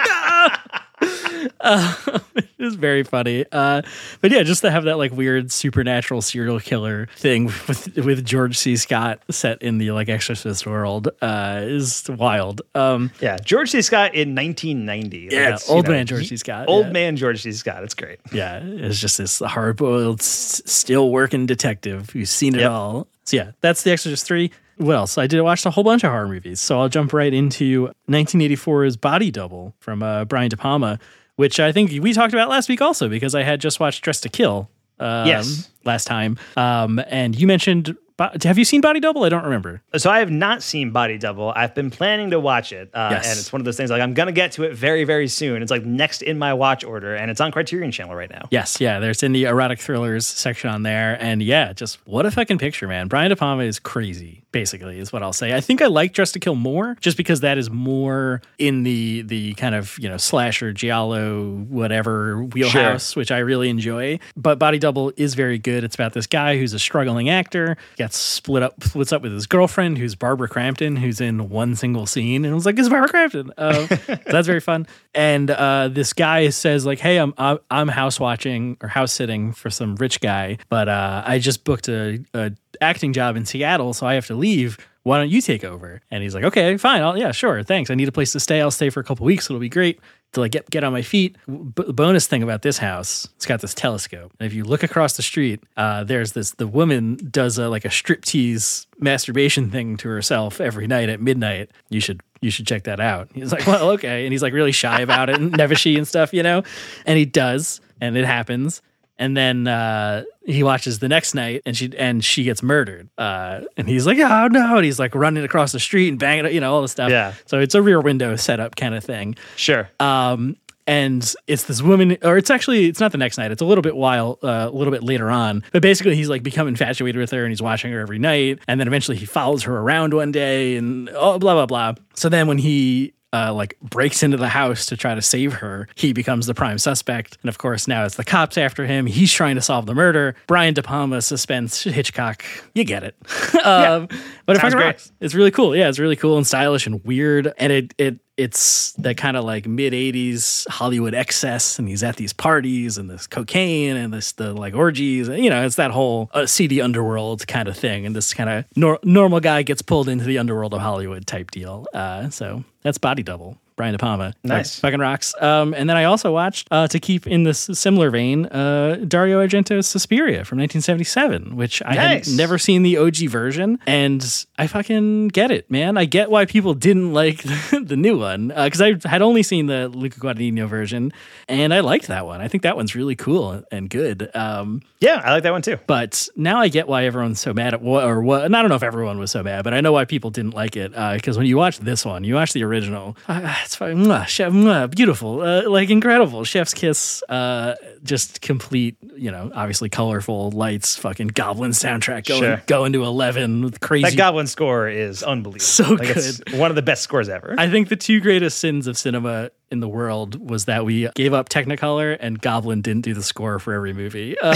Uh, it was very funny. Uh, but yeah, just to have that like weird supernatural serial killer thing with with George C. Scott set in the like Exorcist world uh, is wild. Um, Yeah. George C. Scott in 1990. Like, Yeah, old know, man George C. Scott, Old yeah. man George C. Scott. It's great. yeah, it's just this hard boiled, s- still working detective who's seen it Yep. all. So yeah, that's The Exorcist 3. What else? I did watch a whole bunch of horror movies. So I'll jump right into 1984's Body Double from uh, Brian De Palma, which I think we talked about last week also because I had just watched Dress to Kill um, Yes. last time. Um, and you mentioned, have you seen Body Double? I don't remember. So I have not seen Body Double. I've been planning to watch it, uh, Yes. and it's one of those things like I'm gonna get to it very, very soon. It's like next in my watch order, and it's on Criterion Channel right now. Yes, yeah, there's in the erotic thrillers section on there. And yeah, just what a fucking picture, man. Brian De Palma is crazy, basically, is what I'll say. I think I like Dress to Kill more just because that is more in the the kind of, you know, slasher, giallo, whatever wheelhouse, which I really enjoy. But Body Double is very good. It's about this guy who's a struggling actor, gets split up splits up with his girlfriend, who's Barbara Crampton, who's in one single scene. And I was like, it's Barbara Crampton. Uh, so that's very fun. And uh, this guy says, like, hey, I'm I'm I'm house watching or house sitting for some rich guy, but uh, I just booked a, a acting job in Seattle, so I have to leave. Why don't you take over? And he's like, okay, fine. I'll, yeah, sure. Thanks. I need a place to stay. I'll stay for a couple weeks. It'll be great till I get get on my feet. B- bonus thing about this house, it's got this telescope. And if you look across the street, uh, there's this. The woman does a, like a striptease masturbation thing to herself every night at midnight. You should you should check that out. He's like, well, okay, and he's like really shy about it and nevishy and stuff, you know. And he does, and it happens. And then uh, he watches the next night, and she and she gets murdered. Uh, and he's like, "Oh no!" And he's like running across the street and banging, you know, all the stuff. Yeah. So it's a rear window setup kind of thing. Sure. Um, and it's this woman, or it's actually it's not the next night. It's a little bit while, uh, a little bit later on. But basically, he's like become infatuated with her, and he's watching her every night. And then eventually, he follows her around one day, and oh, blah blah blah. So then, when he uh, like breaks into the house to try to save her, he becomes the prime suspect. And of course, now it's the cops after him. He's trying to solve the murder. Brian De Palma, suspense, Hitchcock. You get it. um, but it Sounds great. rocks. It's really cool. Yeah, it's really cool and stylish and weird. And it it it's that kind of like mid '80s Hollywood excess, and he's at these parties and this cocaine and this the like orgies. You know, it's that whole uh, seedy underworld kind of thing. And this kind of nor- normal guy gets pulled into the underworld of Hollywood type deal. Uh, so that's Body Double. Brian De Palma. Nice. Fucking rocks. Um, and then I also watched, uh, to keep in this similar vein, uh, Dario Argento's Suspiria from 1977, which I Nice. had never seen the OG version. And I fucking get it, man. I get why people didn't like the new one. Because I had only seen the Luca Guadagnino version, and I liked that one. I think that one's really cool and good. Um, yeah, I like that one too. but now I get why everyone's so mad at what or what. And I don't know if everyone was so mad, but I know why people didn't like it. Because when you watch this one, you watch the original. Uh, it's fine, mwah, chef, mwah, beautiful, uh, like incredible. Chef's kiss, uh, just complete. You know, obviously colorful lights, fucking Goblin soundtrack going Sure. going to eleven with crazy. That Goblin score is unbelievable. So It's one of the best scores ever. I think the two greatest sins of cinema in the world was that we gave up Technicolor and Goblin didn't do the score for every movie.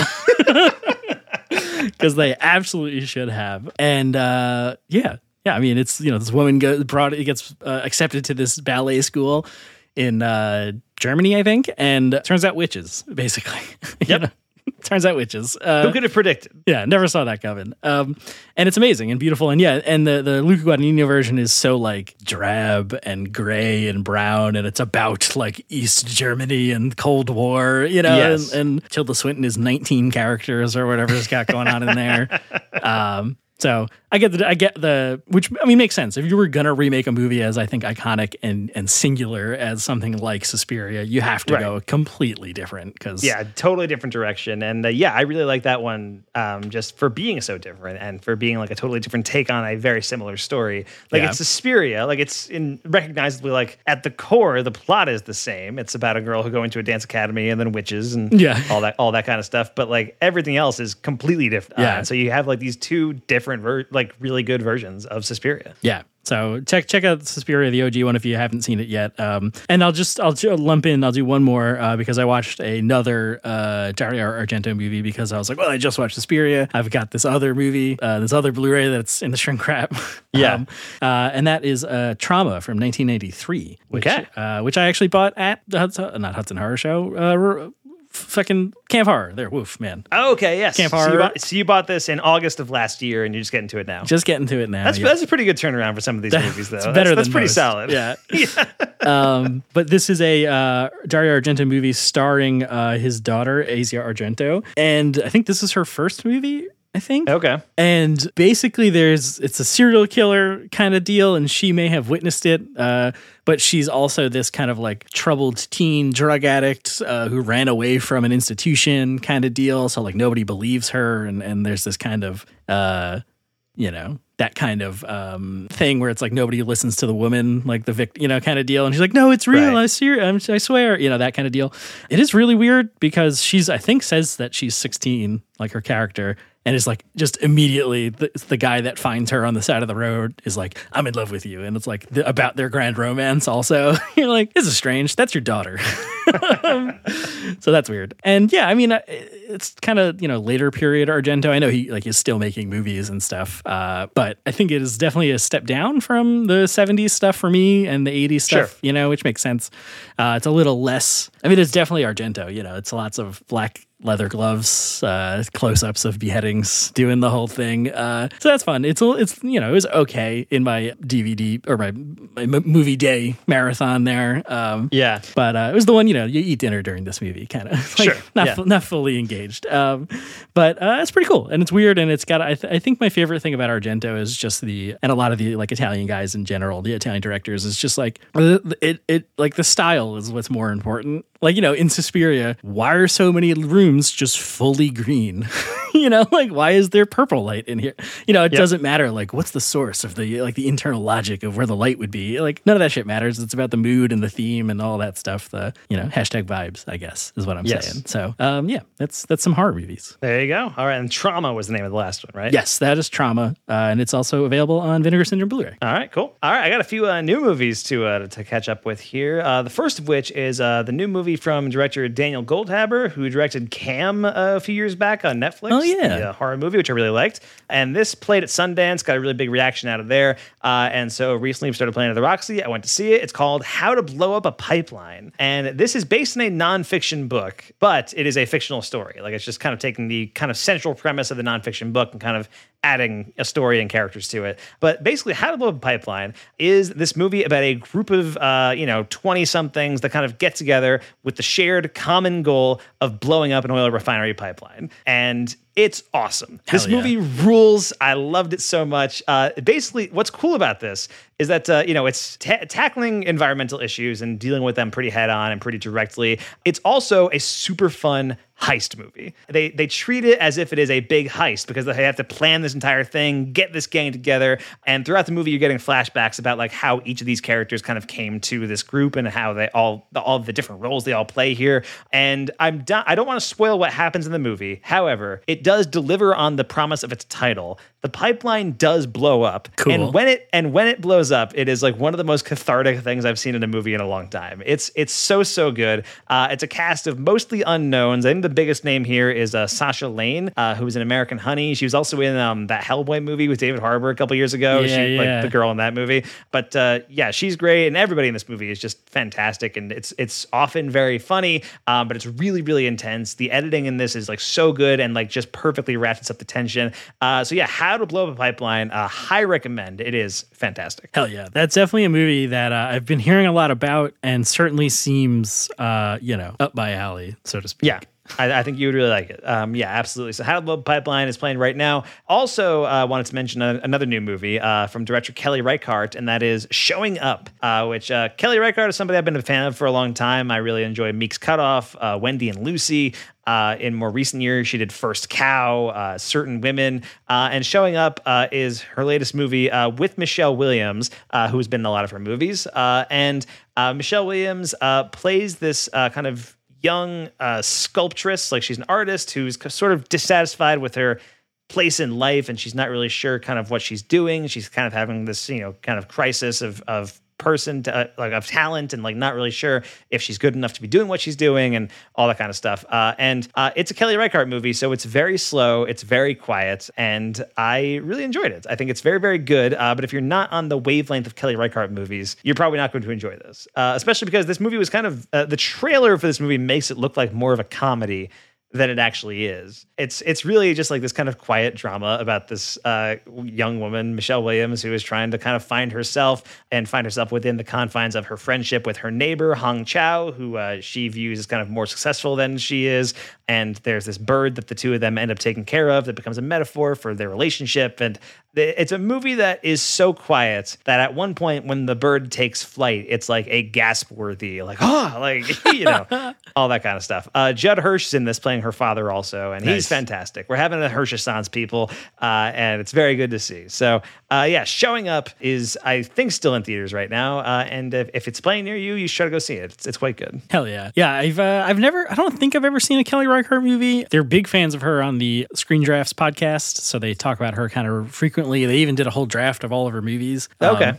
Because they absolutely should have. And uh, yeah, yeah. I mean, it's you know this woman goes brought it gets uh, accepted to this ballet school in uh, Germany, I think, and turns out witches basically. Yep. turns out witches. Uh, Who could have predicted? yeah, never saw that coming. Um, and it's amazing and beautiful. And yeah, and the the Luca Guadagnino version is so like drab and gray and brown, and it's about like East Germany and Cold War, you know. Yes. And, and Tilda Swinton is 19 characters or whatever it's got going on in there. Um, So I get the I get the which I mean makes sense. If you were gonna remake a movie as I think iconic and and singular as something like Suspiria, you have to Right. go completely different because Yeah, totally different direction. And uh, yeah, I really like that one um, just for being so different and for being like a totally different take on a very similar story. Like Yeah. it's Suspiria, like it's in recognizably like at the core, the plot is the same. It's about a girl who go into a dance academy and then witches and Yeah. all that all that kind of stuff. But like everything else is completely different. Yeah. Uh, so you have like these two different ver- like really good versions of Suspiria. Yeah. So check check out Suspiria, the OG one, if you haven't seen it yet. Um, and I'll just I'll lump in. I'll do one more uh, because I watched another uh, Dario Argento movie because I was like, well, I just watched Suspiria. I've got this other movie, uh, this other Blu-ray that's in the shrink wrap. Yeah. um, uh, and that is uh, Trauma from 1983, which Okay. uh, which I actually bought at the Hudson, not Hudson Horror Show. Fucking Camp Horror. There, woof, man. Okay, yes. Camp so, you Horror. bought, so you bought this in August of last year and you're just getting to it now. Just getting to it now. that's, yeah. that's a pretty good turnaround for some of these movies, though. It's that's, better that's than pretty most. solid. Yeah. um, but this is a uh, Dario Argento movie starring uh, his daughter Asia Argento, and I think this is her first movie. I think. Okay. And basically, there's it's a serial killer kind of deal, and she may have witnessed it, uh, but she's also this kind of like troubled teen drug addict uh, who ran away from an institution kind of deal. So like nobody believes her, and and there's this kind of uh, you know that kind of um, thing where it's like nobody listens to the woman, like the victim, you know, kind of deal. And she's like, "No, it's real. Right. I see. I'm, I swear." You know, that kind of deal. It is really weird because she's, I think, says that she's 16, like her character, and it's like just immediately the, the guy that finds her on the side of the road is like, "I'm in love with you," and it's like the, about their grand romance. Also, you're like, "This is strange. That's your daughter." so that's weird. And yeah, I mean, it's kind of you know later period Argento. I know he like is still making movies and stuff, uh, but I think it is definitely a step down from the '70s stuff for me and the '80s stuff. Sure. You know, which makes sense. Uh, it's a little less. I mean, it's definitely Argento. You know, it's lots of black leather gloves, uh, close-ups of beheadings, doing the whole thing. Uh, so that's fun. It's it's you know it was okay in my DVD or my, my movie day marathon there. Um, Yeah. but uh, it was the one you know you eat dinner during this movie, kind of like, Sure, not yeah. fu- not fully engaged. Um, but uh, it's pretty cool and it's weird and it's got. I, th- I think my favorite thing about Argento is just the and a lot of the like Italian guys in general, the Italian directors is just like it it like the style is what's more important. Like you know in Suspiria, why are so many rooms just fully green? you know, like why is there purple light in here? You know, it doesn't matter. Like what's the source of the like the internal logic of where the light would be? Like none of that shit matters. It's about the mood and the theme and all that stuff. The you know hashtag vibes, I guess, is what I'm Yes. saying. So um, yeah, that's that's some horror movies. There you go. All right. And Trauma was the name of the last one, right? Yes, that is trauma, uh, and it's also available on Vinegar Syndrome Blu-ray. All right, cool. All right, I got a few uh, new movies to uh, to catch up with here. Uh, the first of which is uh, the new movie from director Daniel Goldhaber, who directed Cam a few years back on Netflix. Oh, yeah. the, uh, horror movie, which I really liked. And this played at Sundance, got a really big reaction out of there. Uh, and so recently we started playing at the Roxy. I went to see it. It's called How to Blow Up a Pipeline, and this is based in a nonfiction book, but it is a fictional story. Like it's just kind of taking the kind of central premise of the nonfiction book and kind of adding a story and characters to it. But basically, How to Blow Up a Pipeline is this movie about a group of, uh, you know, 20 somethings that kind of get together with the shared common goal of blowing up an oil refinery pipeline. And it's awesome. this yeah. movie rules. I loved it so much. Uh, basically, what's cool about this is that uh, you know it's ta- tackling environmental issues and dealing with them pretty head on and pretty directly. It's also a super fun heist movie. They they treat it as if it is a big heist because they have to plan this entire thing, get this gang together, and throughout the movie you're getting flashbacks about like how each of these characters kind of came to this group and how they all all the different roles they all play here. And I'm do- I don't want to spoil what happens in the movie. However, it does deliver on the promise of its title. The pipeline does blow up, Cool. and when it and when it blows up, it is like one of the most cathartic things I've seen in a movie in a long time. It's it's so so good. Uh, it's a cast of mostly unknowns. I think the biggest name here is uh, Sasha Lane, uh, who was in American Honey. She was also in um, that Hellboy movie with David Harbour a couple years ago. Yeah, she yeah. like the girl in that movie. But uh, yeah, she's great, and everybody in this movie is just fantastic. And it's it's often very funny, um, but it's really really intense. The editing in this is like so good and like just perfectly ratchets up the tension. Uh, so yeah, How to Blow Up a Pipeline, uh, high recommend. It is fantastic. Hell yeah, that's definitely a movie that uh, I've been hearing a lot about, and certainly seems, uh, you know, up my alley, so to speak. Yeah. I, I think you would really like it. Um, yeah, absolutely. So, How to Pipeline is playing right now. Also, uh, wanted to mention a, another new movie uh, from director Kelly Reichardt, and that is Showing Up, uh, which uh, Kelly Reichardt is somebody I've been a fan of for a long time. I really enjoy Meek's Cutoff, uh, Wendy and Lucy. Uh, in more recent years, she did First Cow, Certain Women, and Showing Up is her latest movie with Michelle Williams, who's been in a lot of her movies. And Michelle Williams plays this kind of young uh, sculptress, like she's an artist who's sort of dissatisfied with her place in life, and she's not really sure kind of what she's doing. She's kind of having this, you know, kind of crisis of of person to, uh, like of talent and like not really sure if she's good enough to be doing what she's doing and all that kind of stuff. Uh, and uh, it's a Kelly Reichardt movie, so it's very slow, it's very quiet, and I really enjoyed it. I think it's very very good. Uh, but if you're not on the wavelength of Kelly Reichardt movies, you're probably not going to enjoy this, uh, especially because this movie was kind of uh, the trailer for this movie makes it look like more of a comedy than it actually is. It's it's really just like this kind of quiet drama about this uh, young woman, Michelle Williams, who is trying to kind of find herself and find herself within the confines of her friendship with her neighbor Hong Chau, who uh, she views as kind of more successful than she is. And there's this bird that the two of them end up taking care of that becomes a metaphor for their relationship. And it's a movie that is so quiet that at one point when the bird takes flight, it's like a gasp worthy, like, oh, like, you know, all that kind of stuff. Uh, Judd Hirsch is in this playing her father also, and he's fantastic. We're having a Hirsch-Assance people, uh, and it's very good to see. So, uh, yeah, showing up is, I think, still in theaters right now. Uh, and if, if it's playing near you, you should go see it. It's, it's quite good. Hell yeah, yeah. I've uh, I've never I don't think I've ever seen a Kelly Reichardt movie. They're big fans of her on the Screen Drafts podcast, so they talk about her kind of frequently. They even did a whole draft of all of her movies. Okay. Um,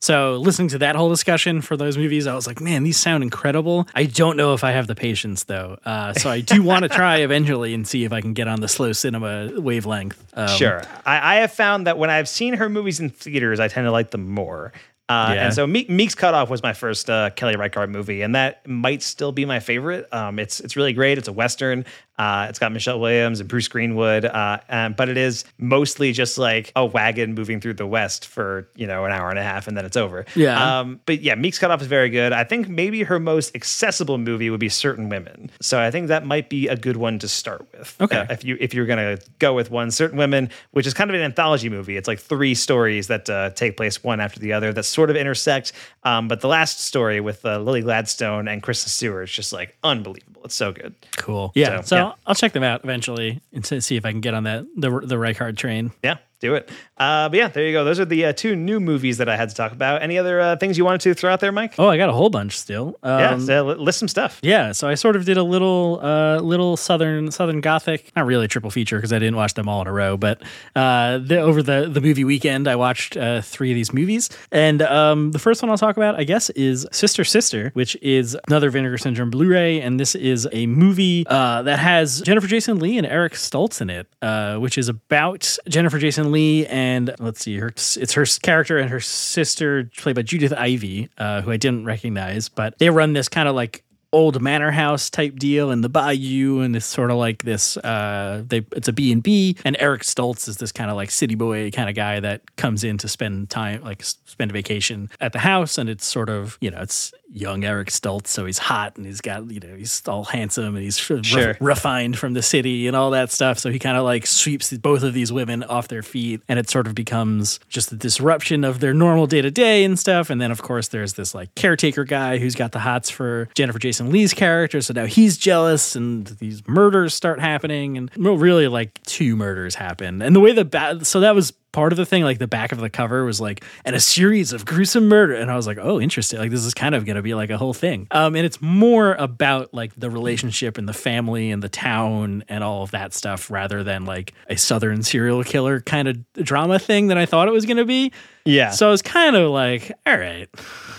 so listening to that whole discussion for those movies, I was like, man, these sound incredible. I don't know if I have the patience though. Uh, so I do want to try eventually and see if I can get on the slow cinema wavelength. Um, Sure. I, I have found that when I've seen her movies in theaters, I tend to like them more. Uh, Yeah. And so Meek, Meek's Cutoff was my first uh, Kelly Reichardt movie, and that might still be my favorite. Um, it's it's really great. It's a western. Uh, it's got Michelle Williams and Bruce Greenwood, uh, um, but it is mostly just like a wagon moving through the West for you know an hour and a half, and then it's over. Yeah. Um, but yeah, Meek's Cutoff is very good. I think maybe her most accessible movie would be Certain Women. So I think that might be a good one to start with. Okay. Uh, if you if you're gonna go with one, Certain Women, which is kind of an anthology movie. It's like three stories that uh, take place one after the other that sort of intersect. Um, but the last story with uh, Lily Gladstone and Kristen Stewart is just like unbelievable. It's so good. Cool. Yeah. So, So, yeah. I'll check them out eventually and see if I can get on that the the Reichardt train. Yeah, do it. Uh, but yeah, there you go. Those are the uh, two new movies that I had to talk about. Any other uh, things you wanted to throw out there, Mike? Oh, I got a whole bunch still. Um, yeah, so, list some stuff. Yeah, so I sort of did a little, uh, little southern southern gothic, not really a triple feature because I didn't watch them all in a row, but uh, the, over the the movie weekend, I watched uh, three of these movies, and um, the first one I'll talk about, I guess, is Sister Sister, which is another Vinegar Syndrome Blu-ray, and this is a movie uh, that has Jennifer Jason Lee and Eric Stoltz in it, uh, which is about Jennifer Jason Lee and let's see, her it's her character and her sister, played by Judith Ivey, uh, who I didn't recognize, but they run this kind of like old manor house type deal in the bayou and it's sort of like this uh they it's a b&b and eric stoltz is this kind of like city boy kind of guy that comes in to spend time like spend a vacation at the house and it's sort of you know it's young eric stoltz so he's hot and he's got you know he's all handsome and he's Sure. sure. refined from the city and all that stuff so he kind of like sweeps both of these women off their feet and it sort of becomes just a disruption of their normal day to day and stuff and then of course there's this like caretaker guy who's got the hots for Jennifer Jason Lee's character so now he's jealous and these murders start happening and well, really like two murders happen and the way the ba- so that was part of the thing like the back of the cover was like and a series of gruesome murder and i was like oh interesting like this is kind of going to be like a whole thing um and it's more about like the relationship and the family and the town and all of that stuff rather than like a southern serial killer kind of drama thing that i thought it was going to be Yeah. so I was kind of like, all right,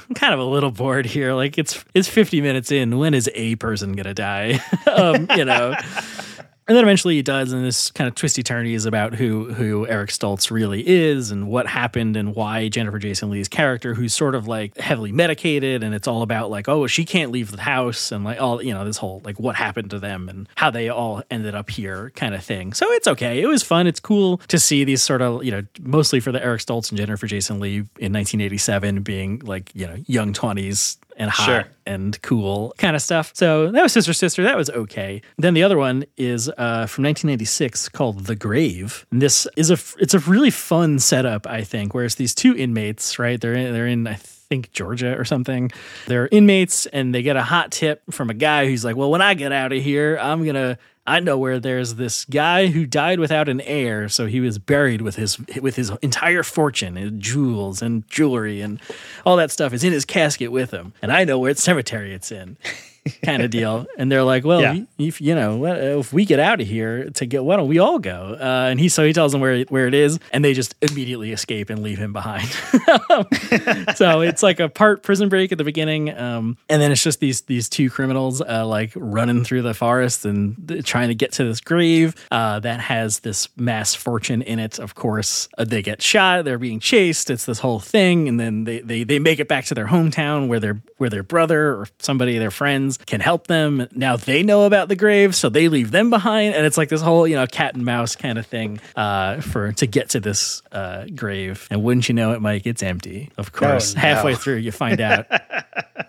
I'm kind of a little bored here. Like it's it's 50 minutes in. When is a person gonna die? um, you know. And then eventually he does, and this kind of twisty turny is about who who Eric Stoltz really is and what happened and why Jennifer Jason Lee's character, who's sort of like heavily medicated, and it's all about like, oh, she can't leave the house and like all you know, this whole like what happened to them and how they all ended up here kind of thing. So it's okay. It was fun. It's cool to see these sort of, you know, mostly for the Eric Stoltz and Jennifer Jason Lee in 1987 being like, you know, young 20s and hot Sure. and cool kind of stuff. So that was Sister Sister. That was okay. Then the other one is uh, from 1996 called The Grave. And this is a it's a really fun setup, I think. Whereas these two inmates, right? They're in, they're in I think Georgia or something. They're inmates and they get a hot tip from a guy who's like, "Well, when I get out of here, I'm gonna." I know where there's this guy who died without an heir, so he was buried with his with his entire fortune and jewels and jewelry and all that stuff is in his casket with him, and I know what cemetery it's in, kind of deal. And they're like, "Well, Yeah. if you know, if we get out of here to get, why don't we all go?" Uh, and he so he tells them where where it is, and they just immediately escape and leave him behind. so it's like a part prison break at the beginning, um, and then it's just these these two criminals uh, like running through the forest and trying to get to this grave uh, that has this mass fortune in it. Of course, uh, they get shot. They're being chased. It's this whole thing, and then they, they they make it back to their hometown where their where their brother or somebody their friends can help them. Now they know about the grave, so they leave them behind, and it's like this whole you know cat and mouse kind of thing uh, for to get to this uh, grave. And wouldn't you know it, Mike? It's empty. Of course, no. halfway through you find out.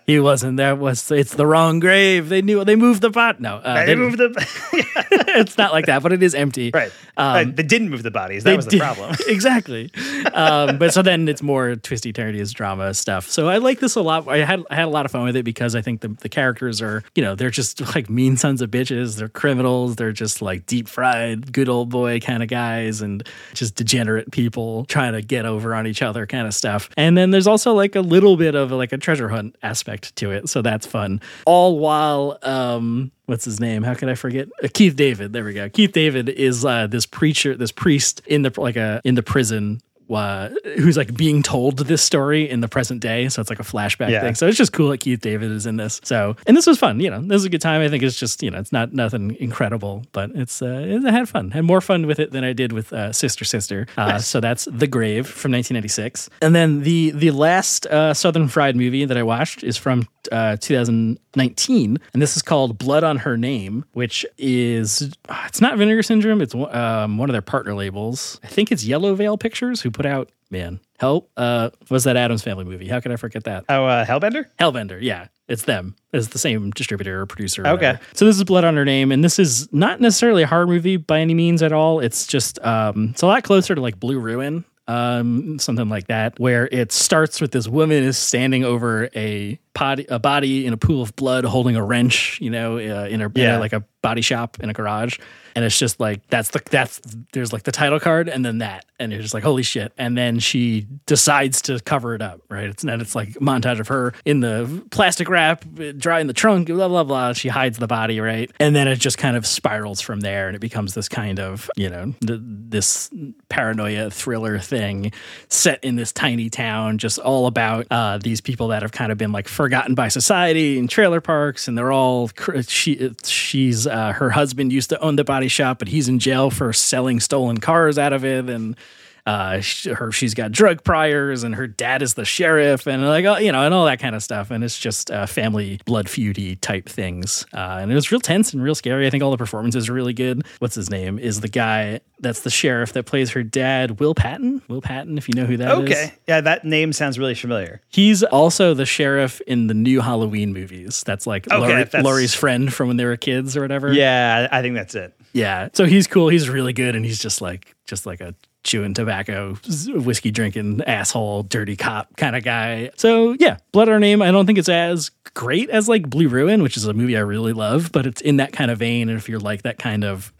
He wasn't. That was. It's the wrong grave. They knew. They moved the pot. No, uh, They they- moved the it's not like that, but it is empty. right. Um, they didn't move the bodies. That was the did- problem. exactly. Um, but so then it's more twisty turnies drama stuff. So I like this a lot. I had I had a lot of fun with it because I think the, the characters are you know they're just like mean sons of bitches. They're criminals. They're just like deep fried good old boy kind of guys and just degenerate people trying to get over on each other kind of stuff. And then there's also like a little bit of like a treasure hunt aspect to it. So that's fun. All while um what's his name? How could I forget? Uh, Keith David. There we go. Keith David is uh, this preacher, this priest in the like a in the prison. Uh, who's like being told this story in the present day, so it's like a flashback Yeah. thing. So it's just cool that Keith David is in this. So and this was fun. You know, this was a good time. I think it's just you know, it's not nothing incredible, but it's uh, it, I had fun. Had more fun with it than I did with uh, Sister Sister. Uh, So that's The Grave from 1996, and then the the last uh, Southern Fried movie that I watched is from uh, 2019, and this is called Blood on Her Name, which is it's not Vinegar Syndrome. It's um, one of their partner labels. I think it's Yellow Veil Pictures who put out man help. Uh, was that Adam's Family movie? How could I forget that? Oh, uh, Hellbender? Hellbender, yeah, it's them. It's the same distributor or producer. or Okay. whatever. So this is Blood on Her Name, and this is not necessarily a horror movie by any means at all. It's just um, it's a lot closer to like Blue Ruin, um, something like that, where it starts with this woman is standing over a body, a body in a pool of blood, holding a wrench, you know, uh, in in a- Yeah. like a body shop in a garage. And it's just like that's the that's there's like the title card and then that. And you're just like holy shit. And then she decides to cover it up right? It's then it's like montage of her in the plastic wrap dry in the trunk blah blah blah. She hides the body right? And then it just kind of spirals from there and it becomes this kind of you know th- this paranoia thriller thing set in this tiny town just all about uh, these people that have kind of been like forgotten by society in trailer parks. And they're all she she's uh, her husband used to own the body shop but he's in jail for selling stolen cars out of it and uh, sh- her she's got drug priors and her dad is the sheriff and like uh, you know and all that kind of stuff and it's just uh, family blood feudy type things uh, and it was real tense and real scary. I think all the performances are really good. What's his name? Is the guy that's the sheriff that plays her dad, Will Patton? Will Patton, if you know who that is. Okay. Yeah, that name sounds really familiar. He's also the sheriff in the new Halloween movies. That's like Okay, Laurie, that's- Laurie's friend from when they were kids or whatever. Yeah, I think that's it. Yeah. So he's cool. He's really good, and he's just like just like a chewing tobacco, whiskey drinking asshole, dirty cop kind of guy. So yeah, Blood Our Name. I don't think it's as great as like Blue Ruin, which is a movie I really love, but it's in that kind of vein. And if you're like that kind of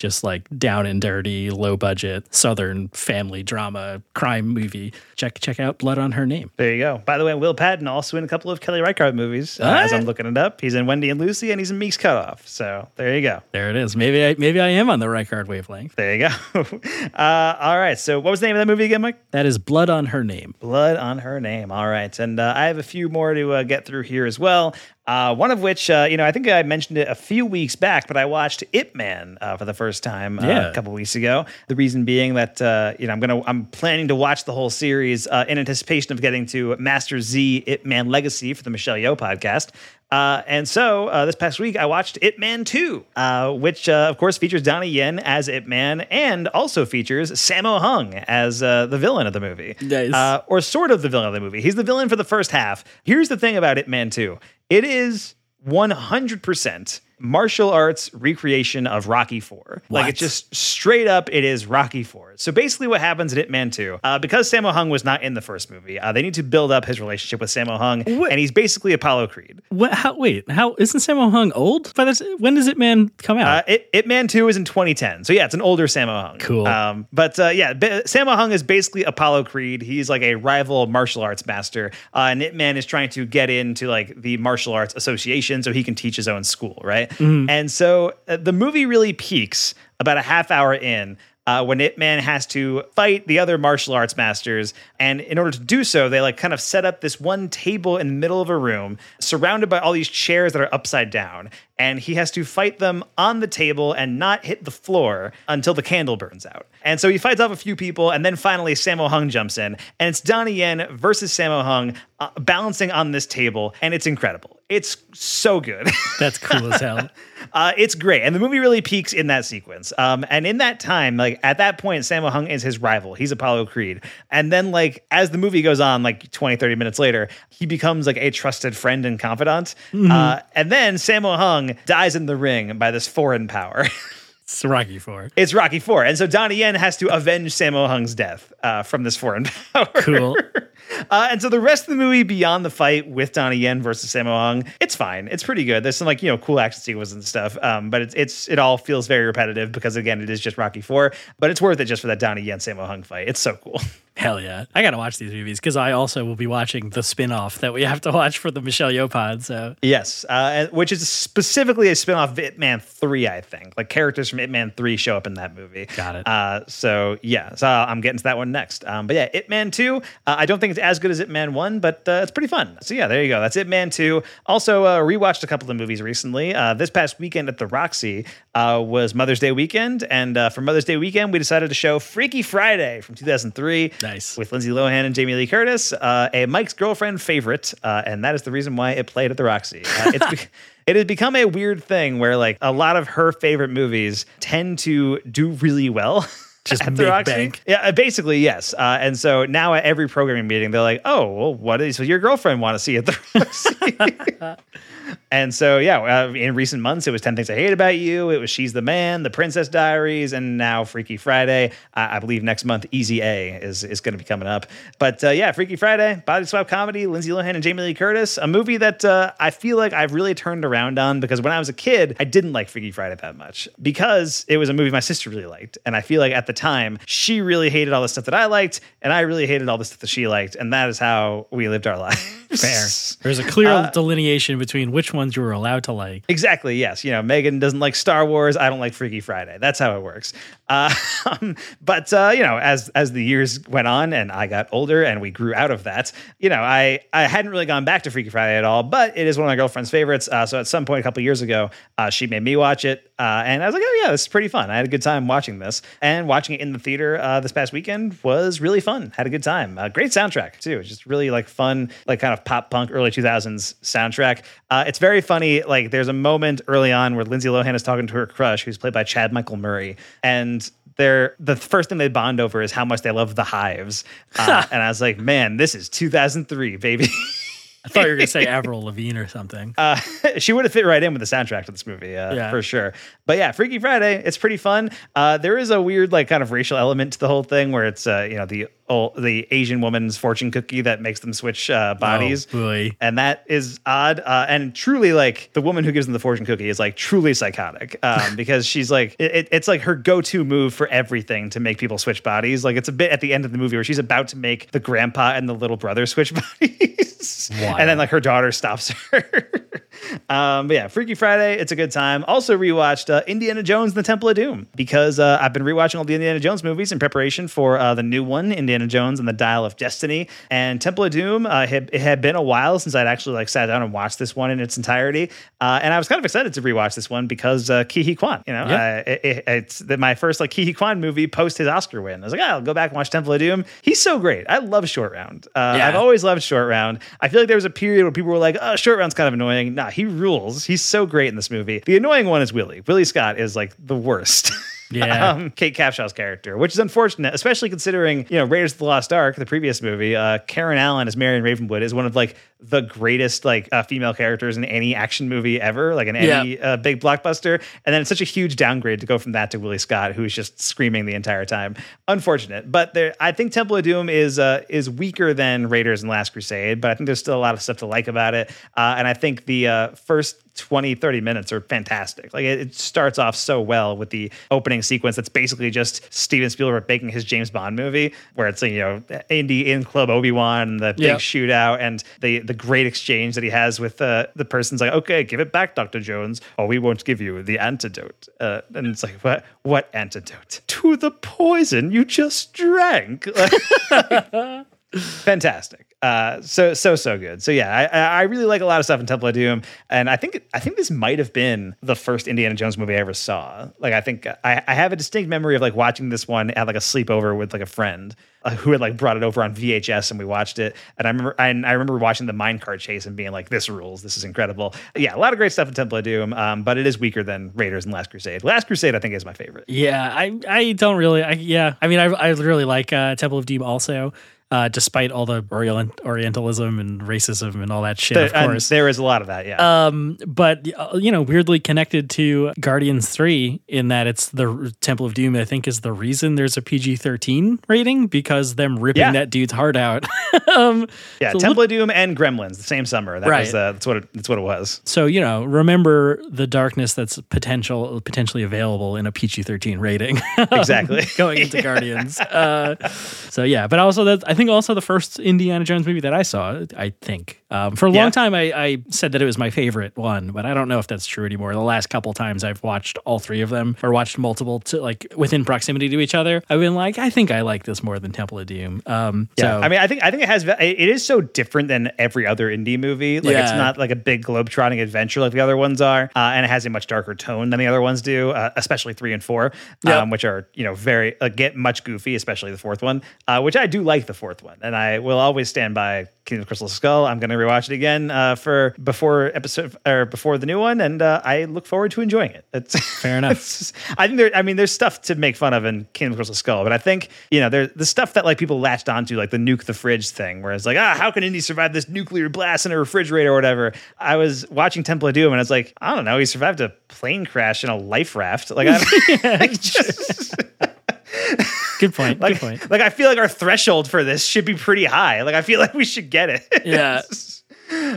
just like down and dirty, low budget Southern family drama crime movie, check check out Blood on Her Name. There you go. By the way, Will Patton also in a couple of Kelly Reichardt movies. Uh, as I'm looking it up, he's in Wendy and Lucy, and he's in Meek's Cutoff. So there you go. There it is. Maybe I maybe I am on the Reichardt wavelength. There you go. uh, all right. So what was the name of that movie again, Mike? That is Blood on Her Name. Blood on her name. All right. And uh, I have a few more to uh, get through here as well. Uh, one of which, uh, you know, I think I mentioned it a few weeks back, but I watched Ip Man uh, for the first time uh, Yeah. a couple weeks ago. The reason being that, uh, you know, I'm gonna, I'm planning to watch the whole series uh, in anticipation of getting to Master Z Ip Man Legacy for the Michelle Yeoh podcast. Uh, and so uh, this past week, I watched Ip Man 2, uh, which uh, of course features Donnie Yen as Ip Man and also features Sammo Hung as uh, the villain of the movie. Nice. Uh, or sort of the villain of the movie. He's the villain for the first half. Here's the thing about Ip Man 2 it is 100% martial arts recreation of Rocky 4. Like it's just straight up, it is Rocky 4. So basically, what happens in Ip Man 2, uh, because Sammo Hung was not in the first movie, uh, they need to build up his relationship with Sammo Hung, What? and he's basically Apollo Creed. What, how, wait, how isn't Sammo Hung old? By this, when does Ip Man come out? Uh, it, Ip Man 2 is in 2010. So yeah, it's an older Sammo Hung. Cool. Um, but uh, yeah, B- Sammo Hung is basically Apollo Creed. He's like a rival martial arts master. Uh, and Ip Man is trying to get into like the martial arts association so he can teach his own school, right? And so uh, the movie really peaks about a half hour in. Uh, when Ip Man has to fight the other martial arts masters, and in order to do so, they like kind of set up this one table in the middle of a room, surrounded by all these chairs that are upside down, and he has to fight them on the table and not hit the floor until the candle burns out. And so he fights off a few people, and then finally Sammo Hung jumps in, and it's Donnie Yen versus Sammo Hung uh, balancing on this table, and it's incredible. It's so good. That's cool as hell. Uh, it's great. And the movie really peaks in that sequence. Um, and in that time, like at that point, Sammo Hung is his rival. He's Apollo Creed. And then, like, as the movie goes on, like 20, 30 minutes later, he becomes like a trusted friend and confidant. Uh, and then Sammo Hung dies in the ring by this foreign power. It's Rocky Four. it's Rocky Four. And so Donnie Yen has to avenge Sammo Hung's death uh, from this foreign power. Cool. Uh, and so the rest of the movie beyond the fight with Donnie Yen versus Sammo Hung, it's fine. It's pretty good. There's some like, you know, cool action sequences and stuff. Um, but it's it's it all feels very repetitive because again, it is just Rocky Four. But it's worth it just for that Donnie Yen Sammo Hung fight. It's so cool. Hell yeah. I got to watch these movies because I also will be watching the spin off that we have to watch for the Michelle Yeoh pod. So yes. Uh, which is specifically a spin-off of Ip Man 3, I think. Like characters from Ip Man 3 show up in that movie. Got it. Uh, so yeah, so I'm getting to that one next. Um, but yeah, Ip Man 2, uh, I don't think it's as good as Ip Man 1, but uh, it's pretty fun. So yeah, there you go. That's Ip Man 2. Also, uh, rewatched a couple of movies recently. Uh, this past weekend at the Roxy uh, was Mother's Day weekend. And uh, for Mother's Day weekend, we decided to show Freaky Friday from 2003. Nice. With Lindsay Lohan and Jamie Lee Curtis, uh, a Mike's girlfriend favorite. Uh, and that is the reason why it played at the Roxy. Uh, it's be- It has become a weird thing where, like, a lot of her favorite movies tend to do really well. Just at the Roxy. bank. Yeah, uh, basically, yes. Uh, and so now at every programming meeting, they're like, "Oh, well, what is your girlfriend want to see at the Roxy?" And so, yeah, uh, in recent months, it was Ten Things I Hate About You. It was She's the Man, The Princess Diaries, and now Freaky Friday. Uh, I believe next month Easy A is is going to be coming up. But uh, yeah, Freaky Friday, body swap comedy, Lindsay Lohan and Jamie Lee Curtis, a movie that uh, I feel like I've really turned around on because when I was a kid, I didn't like Freaky Friday that much because it was a movie my sister really liked, and I feel like at the time she really hated all the stuff that I liked, and I really hated all the stuff that she liked, and that is how we lived our lives. Fair. There's a clear Uh, delineation between which ones you were allowed to like. Exactly. Yes. You know, Megan doesn't like Star Wars. I don't like Freaky Friday. That's how it works. Uh, but uh, you know, as as the years went on and I got older and we grew out of that, you know, I I hadn't really gone back to Freaky Friday at all. But it is one of my girlfriend's favorites. Uh, so at some point a couple years ago, uh, she made me watch it, uh, and I was like, oh yeah, this is pretty fun. I had a good time watching this, and watching it in the theater uh, this past weekend was really fun. Had a good time. Great soundtrack too. It's just really like fun, like kind of pop punk early 2000s soundtrack. Uh, it's very funny. Like there's a moment early on where Lindsay Lohan is talking to her crush, who's played by Chad Michael Murray, and they're the first thing they bond over is how much they love the Hives. Uh, and I was like, man, this is 2003, baby. I thought you were going to say Avril Lavigne or something. Uh, she would have fit right in with the soundtrack to this movie, uh, Yeah. for sure. But yeah, Freaky Friday, it's pretty fun. Uh, there is a weird, like, kind of racial element to the whole thing, where it's, uh, you know, the old, the Asian woman's fortune cookie that makes them switch uh, bodies, Oh, and that is odd. Uh, and truly, like, the woman who gives them the fortune cookie is like truly psychotic, um, because she's like, it, it's like her go-to move for everything to make people switch bodies. Like, it's a bit at the end of the movie where she's about to make the grandpa and the little brother switch bodies, and then like her daughter stops her. Um, but yeah, Freaky Friday, it's a good time. Also rewatched uh, Indiana Jones and the Temple of Doom because uh, I've been rewatching all the Indiana Jones movies in preparation for uh, the new one, Indiana Jones and the Dial of Destiny. And Temple of Doom, uh, had, it had been a while since I'd actually like sat down and watched this one in its entirety. Uh, and I was kind of excited to rewatch this one because uh, Ke Huy Quan, you know, Yeah. uh, it, it- it's my first like Ke Huy Quan movie post his Oscar win. I was like, ah, I'll go back and watch Temple of Doom. He's so great. I love Short Round. Uh, Yeah. I've always loved Short Round. I feel like there was a period where people were like, oh, Short Round's kind of annoying. Nah, he he rules. He's so great in this movie. The annoying one is Willie. Willie Scott is like the worst. Yeah. um, Kate Capshaw's character, which is unfortunate, especially considering you know Raiders of the Lost Ark, the previous movie. Uh, Karen Allen as Marion Ravenwood is one of like the greatest like uh, female characters in any action movie ever, like in any Yeah. uh, big blockbuster. And then it's such a huge downgrade to go from that to Willie Scott, who's just screaming the entire time. Unfortunate, but there, I think Temple of Doom is uh, is weaker than Raiders and Last Crusade, but I think there's still a lot of stuff to like about it. Uh, and I think the uh, first 20 30 minutes are fantastic. Like it, it starts off so well with the opening sequence that's basically just steven spielberg making his james bond movie where it's you know indy in club obi-wan and the big Yeah. shootout and the the great exchange that he has with uh, the person's like okay give it back dr jones. Or we won't give you the antidote. Uh, and it's like what what antidote? To the poison you just drank fantastic. Uh, so so so good. So yeah, I I really like a lot of stuff in Temple of Doom, and I think I think this might have been the first Indiana Jones movie I ever saw. Like I think I, I have a distinct memory of like watching this one at like a sleepover with like a friend uh, who had like brought it over on VHS and we watched it. And I remember and I remember watching the minecart chase and being like, "This rules! This is incredible." Yeah, a lot of great stuff in Temple of Doom, um, but it is weaker than Raiders and Last Crusade. Last Crusade I think is my favorite. Yeah, I I don't really. I, yeah, I mean, I I really like uh, Temple of Doom also. Uh, despite all the Orient, Orientalism and racism and all that shit, of course. there is a lot of that. Yeah. Um, but uh, you know, weirdly connected to Guardians Three in that it's the Temple of Doom. I think is the reason there's a PG thirteen rating because them ripping Yeah. that dude's heart out. um, yeah, so Temple of Doom and Gremlins the same summer. That Right. was uh, that's what it, that's what it was. so you know, remember the darkness that's potential potentially available in a PG thirteen rating. Exactly. going into Guardians. Uh, so yeah, but also that I think also the first Indiana Jones movie that I saw. I think um, for a Yeah. long time I, I said that it was my favorite one, but I don't know if that's true anymore. The last couple times I've watched all three of them or watched multiple to like within proximity to each other, I've been like, I think I like this more than Temple of Doom. Um, Yeah, so I mean, I think I think it has. It is so different than every other Indy movie. Like, it's not like a big globetrotting adventure like the other ones are, uh, and it has a much darker tone than the other ones do, uh, especially three and four, Yep. um, which are you know very uh, get much goofy, especially the fourth one, uh, which I do like the fourth one, and I will always stand by Kingdom of Crystal Skull. I'm going to rewatch it again uh, for before episode or before the new one, and uh, I look forward to enjoying it. It's Fair enough. it's just- I think there. I mean, there's stuff to make fun of in Kingdom of Crystal Skull, but I think you know there's the stuff that like people latched onto, like the nuke the fridge thing, where it's like, ah, how can Indy survive this nuclear blast in a refrigerator or whatever? I was watching Temple of Doom, and I was like, I don't know, he survived a plane crash in a life raft. Like, I like, just, good point. like, good point. like I feel like our threshold for this should be pretty high. Like, I feel like we should get it. Yeah.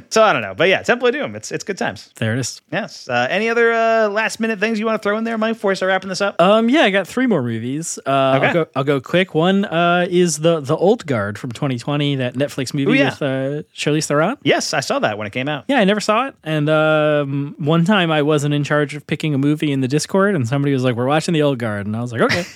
so I don't know, but yeah, Temple of Doom, it's it's good times. There it is. Yes. Uh, any other uh, last minute things you want to throw in there, Mike, before we start wrapping this up? Um, yeah, I got three more movies. Uh, Okay. I'll go. I'll go quick. One uh, is the the Old Guard from 2020, that Netflix movie Ooh, yeah. with uh, Charlize Theron. yes, I saw that when it came out. Yeah, I never saw it. And um, one time I wasn't in charge of picking a movie in the Discord, and somebody was like, "We're watching the Old Guard," and I was like, "Okay."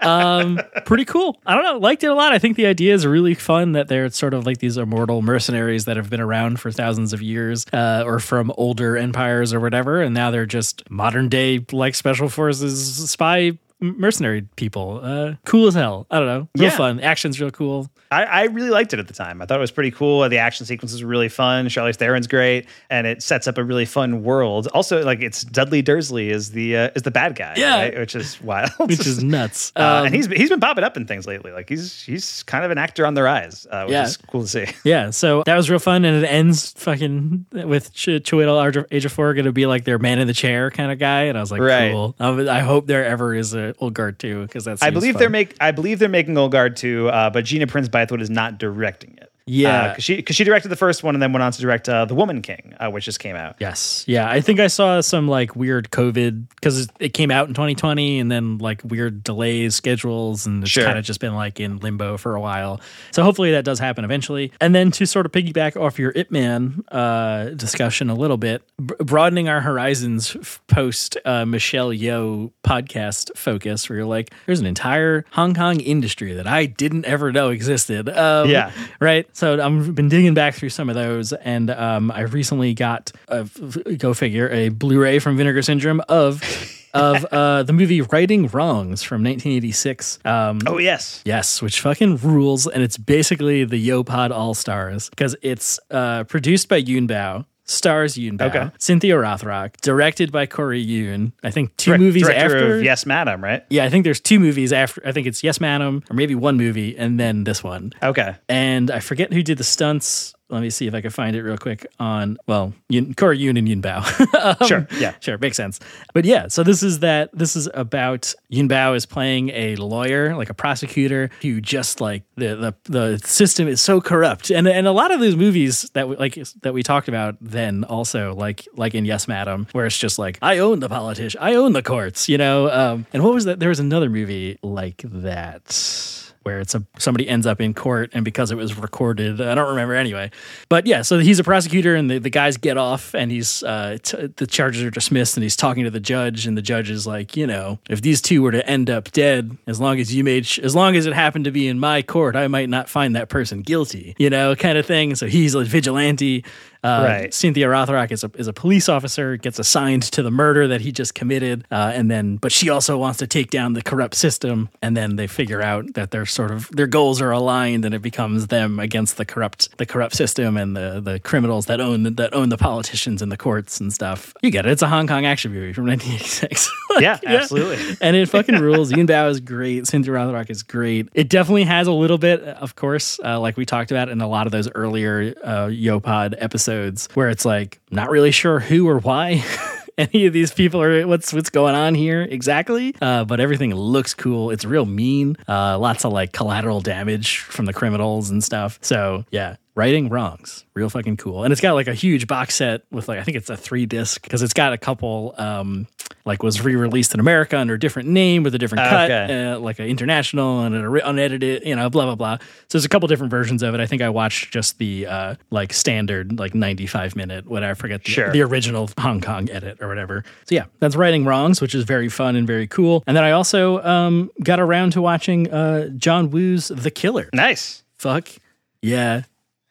um, pretty cool. I don't know. Liked it a lot. I think the idea is really fun that they're sort of like these immortal mercenaries that have been around for thousands of years, uh, or from older empires or whatever, and now they're just modern day like special forces spy mercenary people. Uh, cool as hell. I don't know. Real Yeah. fun. Action's real cool. I, I really liked it at the time. I thought it was pretty cool. The action sequences were really fun. Charlize Theron's great, and it sets up a really fun world. Also, like it's Dudley Dursley is the uh, is the bad guy, Yeah. right? which is wild. Which is nuts. Uh, Um, and he's he's been popping up in things lately. Like he's he's kind of an actor on the rise, uh, which Yeah. is cool to see. Yeah, so that was real fun, and it ends fucking with Ch- Chiwetel Ejiofor going to be like their man in the chair kind of guy, and I was like, Right. cool. Um, I hope there ever is a Old Guard too, because that's I believe they're make I believe they're making Old Guard too, uh, but Gina Prince Bythewood is not directing it. Yeah. because she because she directed the first one and then went on to direct uh, The Woman King, uh, which just came out. Yes, yeah, I think I saw some like weird COVID because it came out in 2020, and then like weird delays, schedules, and it's Sure. kind of just been like in limbo for a while. So hopefully that does happen eventually. And then to sort of piggyback off your Ip Man uh, discussion a little bit, b- broadening our horizons f- post uh, Michelle Yeoh podcast focus, where you're like, there's an entire Hong Kong industry that I didn't ever know existed. Um, Yeah. right? So I've been digging back through some of those, and um, I recently got a, go figure a Blu-ray from Vinegar Syndrome of of uh, the movie Righting Wrongs from 1986. Um, Oh yes, Yes, which fucking rules, and it's basically the Yopod All Stars because it's uh, produced by Yuen Biao. Stars Yuen Biao, Okay. Cynthia Rothrock, directed by Corey Yuen. I think two Direct- movies after. of Yes, Madam, right? Yeah, I think there's two movies after. I think it's Yes, Madam, or maybe one movie, and then this one. Okay. And I forget who did the stunts. Let me see if I can find it real quick on, well, Yuen, Corey Yuen and Yuen Biao. Um, Sure, yeah. Sure, makes sense. But yeah, so this is that, this is about Yuen Biao is playing a lawyer, like a prosecutor, who just like the, the, the system is so corrupt. And, and a lot of those movies that we, like, that we talked about then also, like, like in Yes, Madam, where it's just like, I own the politician, I own the courts, you know? Um, and what was that? There was another movie like that where it's a somebody ends up in court and because it was recorded i don't remember anyway. But yeah so he's a prosecutor and the, the guys get off and he's uh, t- the charges are dismissed and he's talking to the judge and the judge is like you know if these two were to end up dead as long as you made sh- as long as it happened to be in my court i might not find that person guilty you know kind of thing. So he's a vigilante uh, Right. Cynthia Rothrock is a is a police officer, gets assigned to the murder that he just committed, uh, and then but she also wants to take down the corrupt system, and then they figure out that their sort of their goals are aligned, and it becomes them against the corrupt the corrupt system and the the criminals that own that own the politicians and the courts and stuff. You get it. It's a Hong Kong action movie from 1986. Like, Yeah, absolutely. and it fucking rules. Yuen Biao is great. Cynthia Rothrock is great. It definitely has a little bit, of course, uh, like we talked about in a lot of those earlier uh, Yopod episodes, where it's like not really sure who or why. Any of these people are what's what's going on here exactly? Uh, but everything looks cool. It's real mean. Uh, lots of like collateral damage from the criminals and stuff. So yeah, righting wrongs real fucking cool. And it's got like a huge box set with like i think it's a three disc because it's got a couple um like was re-released in america under a different name with a different cut Okay. uh, like an international and an unedited you know blah blah blah. So there's a couple different versions of it. I think i watched just the uh like standard like 95 minute whatever i forget the, Sure. the original hong kong edit or whatever. So yeah that's righting wrongs which is very fun and very cool. And then i also um got around to watching uh john woo's the killer. Nice. Fuck yeah,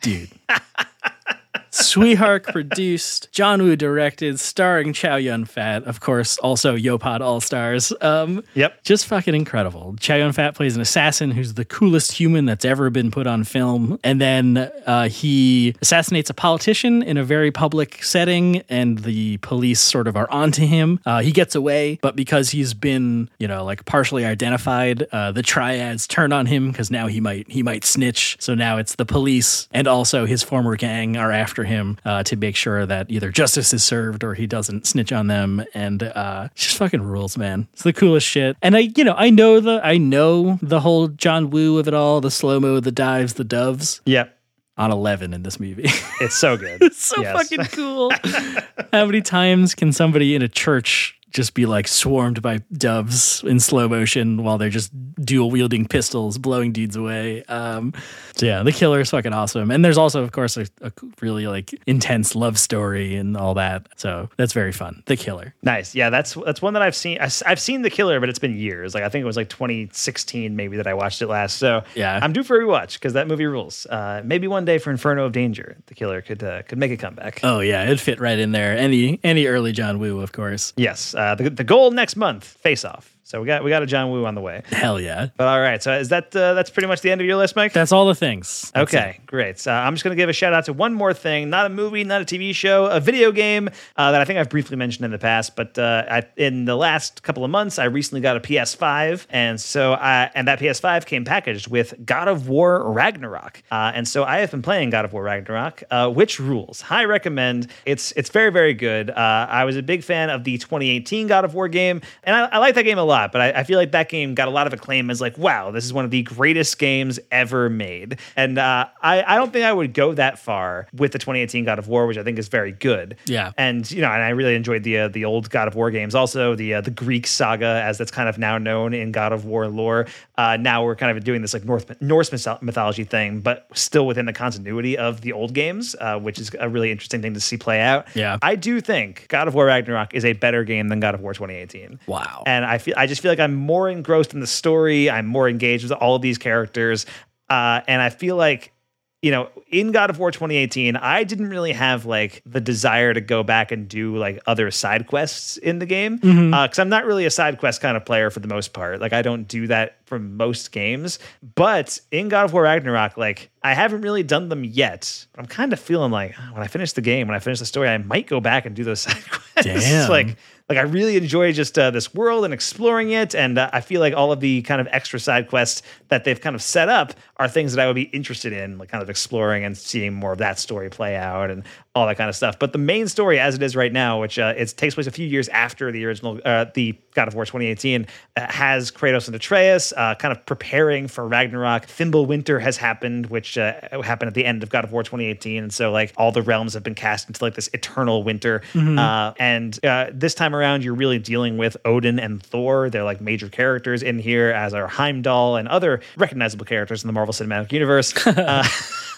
dude. Tsui Hark produced, John Woo directed, starring Chow Yun Fat, of course, also Yopod All Stars. Um, Yep. just fucking incredible. Chow Yun Fat plays an assassin who's the coolest human that's ever been put on film, and then uh, he assassinates a politician in a very public setting, and the police sort of are onto him. Uh, he gets away, but because he's been, you know, like partially identified, uh, the triads turn on him because now he might he might snitch. So now it's the police and also his former gang are after him uh, to make sure that either justice is served or he doesn't snitch on them. And uh, just fucking rules, man. It's the coolest shit. And I, you know, I know the I know the whole John Woo of it all, the slow mo, the dives, the doves Yep. on eleven in this movie. It's so good. It's so Yes. fucking cool. How many times can somebody in a church just be like swarmed by doves in slow motion while they're just dual wielding pistols, blowing dudes away? Um, so yeah, the killer is fucking awesome. And there's also, of course, a, a really like intense love story and all that. So that's very fun. The killer. Nice. Yeah, that's that's one that I've seen. I, have seen The Killer, but it's been years. Like I think it was like 2016 maybe that I watched it last. So Yeah. I'm due for a rewatch because that movie rules. Uh, maybe one day for Inferno of Danger, The Killer could uh, could make a comeback. Oh yeah, it'd fit right in there. Any any early John Woo, of course. yes. Uh, the the goal next month, Face Off. So we got we got a John Woo on the way. Hell yeah. But all right. So is that uh, that's pretty much the end of your list, Mike? That's all the things. That's Okay, great. Uh, I'm just going to give a shout out to one more thing. Not a movie, not a TV show, a video game uh, that I think I've briefly mentioned in the past. But uh, I, in the last couple of months, I recently got a PS5, and so I, and that PS5 came packaged with God of War Ragnarok. Uh, and so I have been playing God of War Ragnarok, uh, which rules. High recommend. It's it's very very good. Uh, I was a big fan of the 2018 God of War game, and I, I like that game a lot. But I, I feel like that game got a lot of acclaim as like, wow, this is one of the greatest games ever made. And uh, I, I don't think I would go that far with the 2018 God of War, which I think is very good. Yeah. And you know, and I really enjoyed the uh, the old God of War games. Also, the uh, the Greek saga, as that's kind of now known in God of War lore. Uh, now we're kind of doing this like North Norse mythology thing, but still within the continuity of the old games, uh, which is a really interesting thing to see play out. Yeah. I do think God of War Ragnarok is a better game than God of War 2018. Wow. And I feel I just feel like I'm more engrossed in the story. I'm more engaged with all of these characters, uh, and I feel like you know, in God of War 2018, I didn't really have like the desire to go back and do like other side quests in the game mm-hmm. uh, because I'm not really a side quest kind of player for the most part. Like I don't do that for most games. But in God of War Ragnarok, like I haven't really done them yet. I'm kind of feeling like oh, when I finish the game, when I finish the story, I might go back and do those side quests. Damn. like like I really enjoy just uh, this world and exploring it, and uh, I feel like all of the kind of extra side quests that they've kind of set up are things that I would be interested in, like kind of exploring and seeing more of that story play out and all that kind of stuff. But the main story, as it is right now, which uh, it takes place a few years after the original, uh, the God of War 2018, uh, has Kratos and Atreus uh, kind of preparing for Ragnarok. Fimbulwinter has happened, which uh, happened at the end of God of War 2018, and so like all the realms have been cast into like this eternal winter. Uh, and uh, this time around, you're really dealing with Odin and Thor. They're like major characters in here, as are Heimdall and other recognizable characters in the Marvel Cinematic Universe. uh,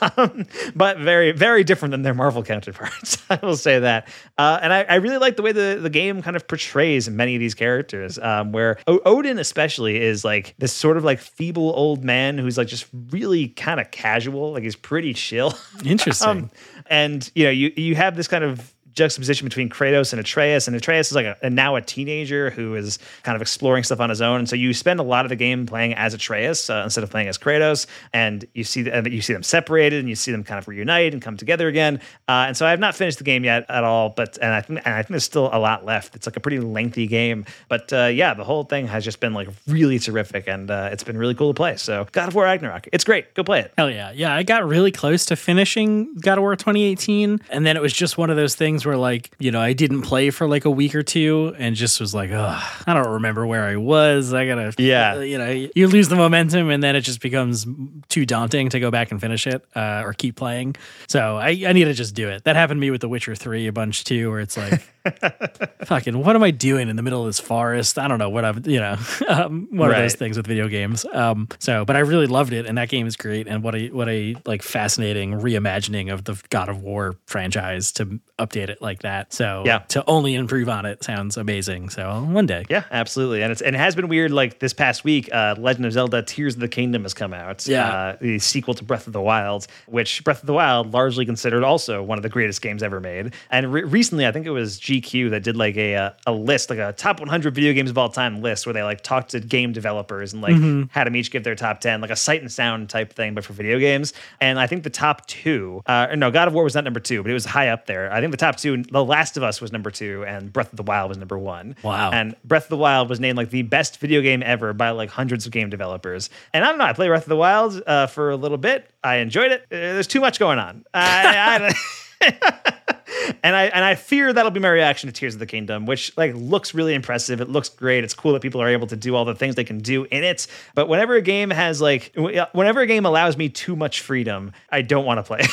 um, but very, very different than their Marvel counterparts. I will say that. Uh, and I, I really like the way the, the game kind of portrays many of these characters, um, where o- Odin, especially, is like this sort of like feeble old man who's like just really kind of casual. Like he's pretty chill. Interesting. Um, and you know, you you have this kind of juxtaposition between Kratos and Atreus, and Atreus is like a, a now a teenager who is kind of exploring stuff on his own, and so you spend a lot of the game playing as Atreus uh, instead of playing as Kratos, and you see the, you see them separated, and you see them kind of reunite and come together again. Uh, and so I have not finished the game yet at all, but and I think and I think there's still a lot left. It's like a pretty lengthy game, but uh, yeah, the whole thing has just been like really terrific, and uh, it's been really cool to play. So God of War Ragnarok, it's great. Go play it. Hell yeah. Yeah, I got really close to finishing God of War 2018. And then it was just one of those things where, like, you know, I didn't play for like a week or two and just was like, oh, I don't remember where I was. I gotta, Yeah. You know, you lose the momentum and then it just becomes too daunting to go back and finish it uh, or keep playing. So I, I need to just do it. That happened to me with The Witcher 3 a bunch too, where it's like, fucking, what am I doing in the middle of this forest? I don't know what I'm, you know, um, one of those things with video games. Um, so, but I really loved it, and that game is great. And what a what a like fascinating reimagining of the God of War franchise to update it like that. So, Yeah. to only improve on it sounds amazing. So, one day, Yeah, absolutely, and it's and it has been weird. Like this past week, uh, Legend of Zelda: Tears of the Kingdom has come out. Yeah. uh, the sequel to Breath of the Wild, which Breath of the Wild largely considered also one of the greatest games ever made. And re- recently, I think it was GQ that did like a uh, a list, like a top 100 video games of all time list, where they like talked to game developers and like had them each give their top 10, like a sight and sound type thing, but for video games. And I think the top two, uh, or no, God of War was not number two, but it was high up there. I think the top two, The Last of Us was number two, and Breath of the Wild was number one. Wow. And Breath of the Wild was named like the best video game ever by like hundreds of game developers. And I don't know, I played Breath of the Wild uh, for a little bit. I enjoyed it. Uh, there's too much going on. I, I, and I and I fear that'll be my reaction to Tears of the Kingdom, which like looks really impressive. It looks great. It's cool that people are able to do all the things they can do in it. But whenever a game has like, uh, whenever a game allows me too much freedom, I don't want to play.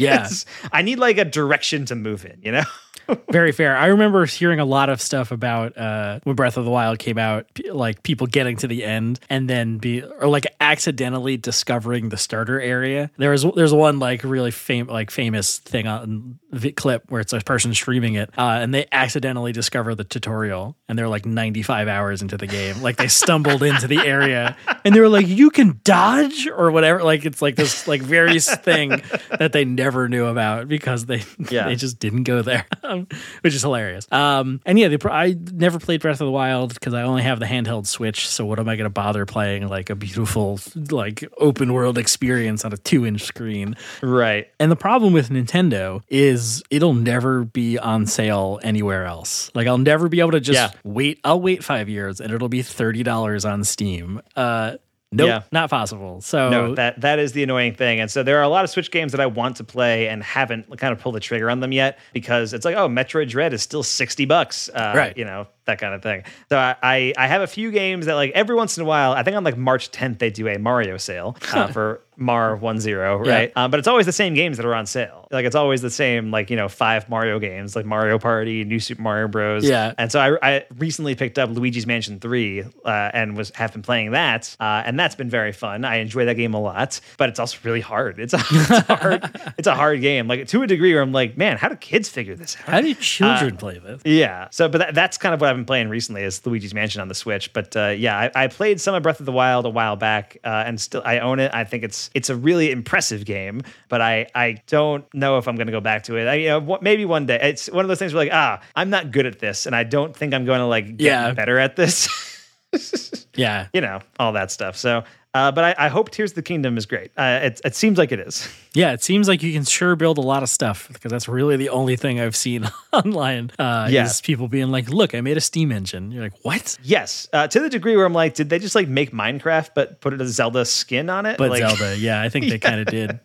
Yeah. I need like a direction to move in. You know. Very fair. I remember hearing a lot of stuff about uh, when Breath of the Wild came out, p- like people getting to the end and then be or like accidentally discovering the starter area. There was there's one like really fam- like famous thing on vi- clip where it's a person streaming it, uh, and they accidentally discover the tutorial, and they're like 95 hours into the game, like they stumbled into the area, and they were like, "You can dodge" or whatever. Like it's like this like various thing that they never knew about because they Yeah. they just didn't go there, which is hilarious. Um, and yeah, they, I never played Breath of the Wild because I only have the handheld Switch. So what am I going to bother playing like a beautiful like open world experience on a two inch screen? Right. And the problem with Nintendo is it'll never be on sale anywhere else. Like I'll never be able to just Yeah. wait. I'll wait five years and it'll be thirty dollars on Steam. Uh, nope, Yeah. not possible. So No, that that is the annoying thing. And so there are a lot of Switch games that I want to play and haven't kind of pulled the trigger on them yet because it's like, oh, Metroid Dread is still 60 bucks. Uh, Right. You know, that kind of thing. So I, I I have a few games that like every once in a while, I think on like March 10th, they do a Mario sale uh, for Mar 10, right? Um, but it's always the same games that are on sale. Like it's always the same, like, you know, five Mario games, like Mario Party, New Super Mario Bros. Yeah. And so I, I recently picked up Luigi's Mansion 3 uh, and was have been playing that. Uh, and that's been very fun. I enjoy that game a lot, but it's also really hard. It's a, it's a hard it's a hard game. Like to a degree where I'm like, man, how do kids figure this out? how do children play this? Yeah. So, but that, that's kind of what I've been playing recently is Luigi's Mansion on the Switch. But uh, yeah, I, I played some of Breath of the Wild a while back, uh, and still I own it. I think it's it's a really impressive game, but I I don't know if I'm going to go back to it. I, you know, maybe one day. It's one of those things where like, ah, I'm not good at this, and I don't think I'm going to like get Yeah. better at this. Yeah. you know, all that stuff. So. Uh, but I, I hope Tears of the Kingdom is great. Uh, it, it seems like it is. Yeah, it seems like you can sure build a lot of stuff because that's really the only thing I've seen online. Uh, Yeah. is people being like, "Look, I made a Steam engine." You're like, "What?" Yes, uh, to the degree where I'm like, did they just like make Minecraft but put a Zelda skin on it? But like, Zelda, yeah, I think they kind of did.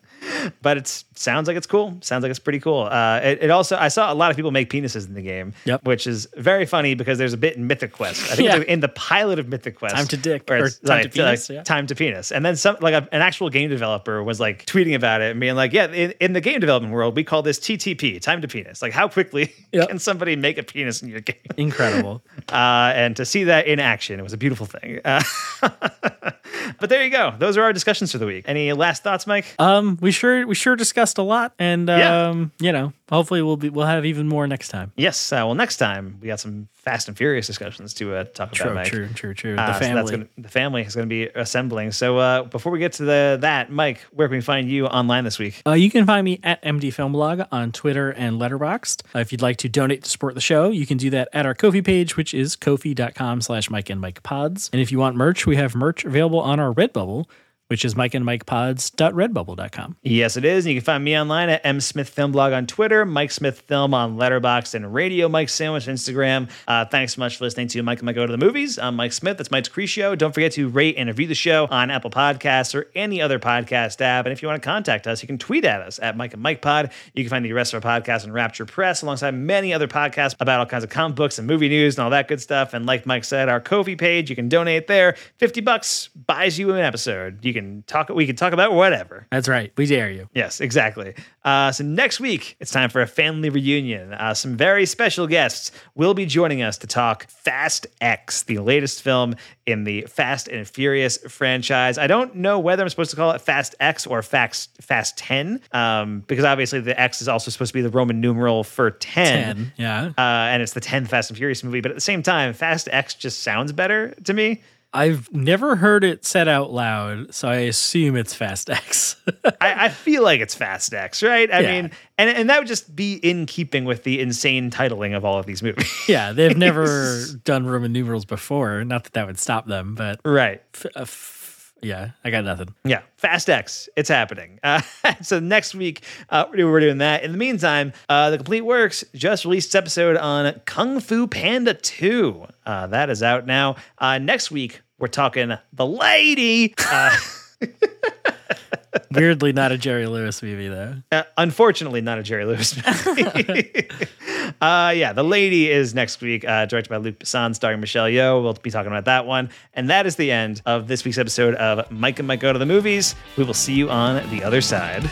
But it sounds like it's cool. Sounds like it's pretty cool. Uh, it, it also, I saw a lot of people make penises in the game, Yep. which is very funny because there's a bit in Mythic Quest. I think Yeah. in the pilot of Mythic Quest. Time to dick, or time to penis, like, yeah. Time to penis. And then some, like a, an actual game developer was like tweeting about it and being like, yeah, in, in the game development world, we call this TTP, time to penis. Like, how quickly Yep. can somebody make a penis in your game? Incredible. uh, and to see that in action, it was a beautiful thing. Uh, but there you go. Those are our discussions for the week. Any last thoughts, Mike? Um, we sure we sure discussed a lot, and Yeah. um, you know, hopefully we'll be we'll have even more next time. yes. Uh, well, next time we got some Fast and Furious discussions to uh, talk about. True, Mike. true, true, true. Uh, the so family. that's gonna, the family is going to be assembling. So uh, before we get to the that, Mike, where can we find you online this week? Uh, you can find me at MD Film Blog on Twitter and Letterboxd. Uh, if you'd like to donate to support the show, you can do that at our Kofi page, which is kofi.com slash Mike and Mike Pods. And if you want merch, we have merch available on our Redbubble, which is Mike and Mike Pods.redbubble.com. Yes, it is. And you can find me online at M Smith Film Blog on Twitter, Mike Smith Film on Letterboxd, and Radio Mike Sandwich Instagram. Uh, thanks so much for listening to Mike and Mike Go to the Movies. I'm Mike Smith. That's Mike Decrecio. Don't forget to rate and review the show on Apple Podcasts or any other podcast app. And if you want to contact us, you can tweet at us at Mike and Mike Pod. You can find the rest of our podcast on Rapture Press alongside many other podcasts about all kinds of comic books and movie news and all that good stuff. And like Mike said, our Kofi page, you can donate there. 50 bucks buys you an episode. You can talk, we can talk about whatever. That's right. We dare you. Yes, exactly. Uh, so next week, it's time for a family reunion. Uh, some very special guests will be joining us to talk Fast X, the latest film in the Fast and Furious franchise. I don't know whether I'm supposed to call it Fast X or Fast Fast 10, um, because obviously the X is also supposed to be the Roman numeral for 10. 10. Yeah. Uh, and it's the 10th Fast and Furious movie, but at the same time, Fast X just sounds better to me. I've never heard it said out loud, so I assume it's Fast X. I, I feel like it's Fast X, right? I Yeah. mean, and and that would just be in keeping with the insane titling of all of these movies, yeah, they've never done Roman numerals before. Not that that would stop them, but right? f- uh, f- yeah, I got nothing. Yeah, Fast X, it's happening. Uh, so next week uh, we're doing that. In the meantime, uh, the Complete Works just released episode on Kung Fu Panda Two. Uh, that is out now. Uh, next week we're talking the lady. Uh, Weirdly, not a Jerry Lewis movie though. Uh, unfortunately, not a Jerry Lewis movie. uh, yeah, The Lady is next week, uh, directed by Luc Besson, starring Michelle Yeoh. We'll be talking about that one. And that is the end of this week's episode of Mike and Mike Go to the Movies. We will see you on the other side.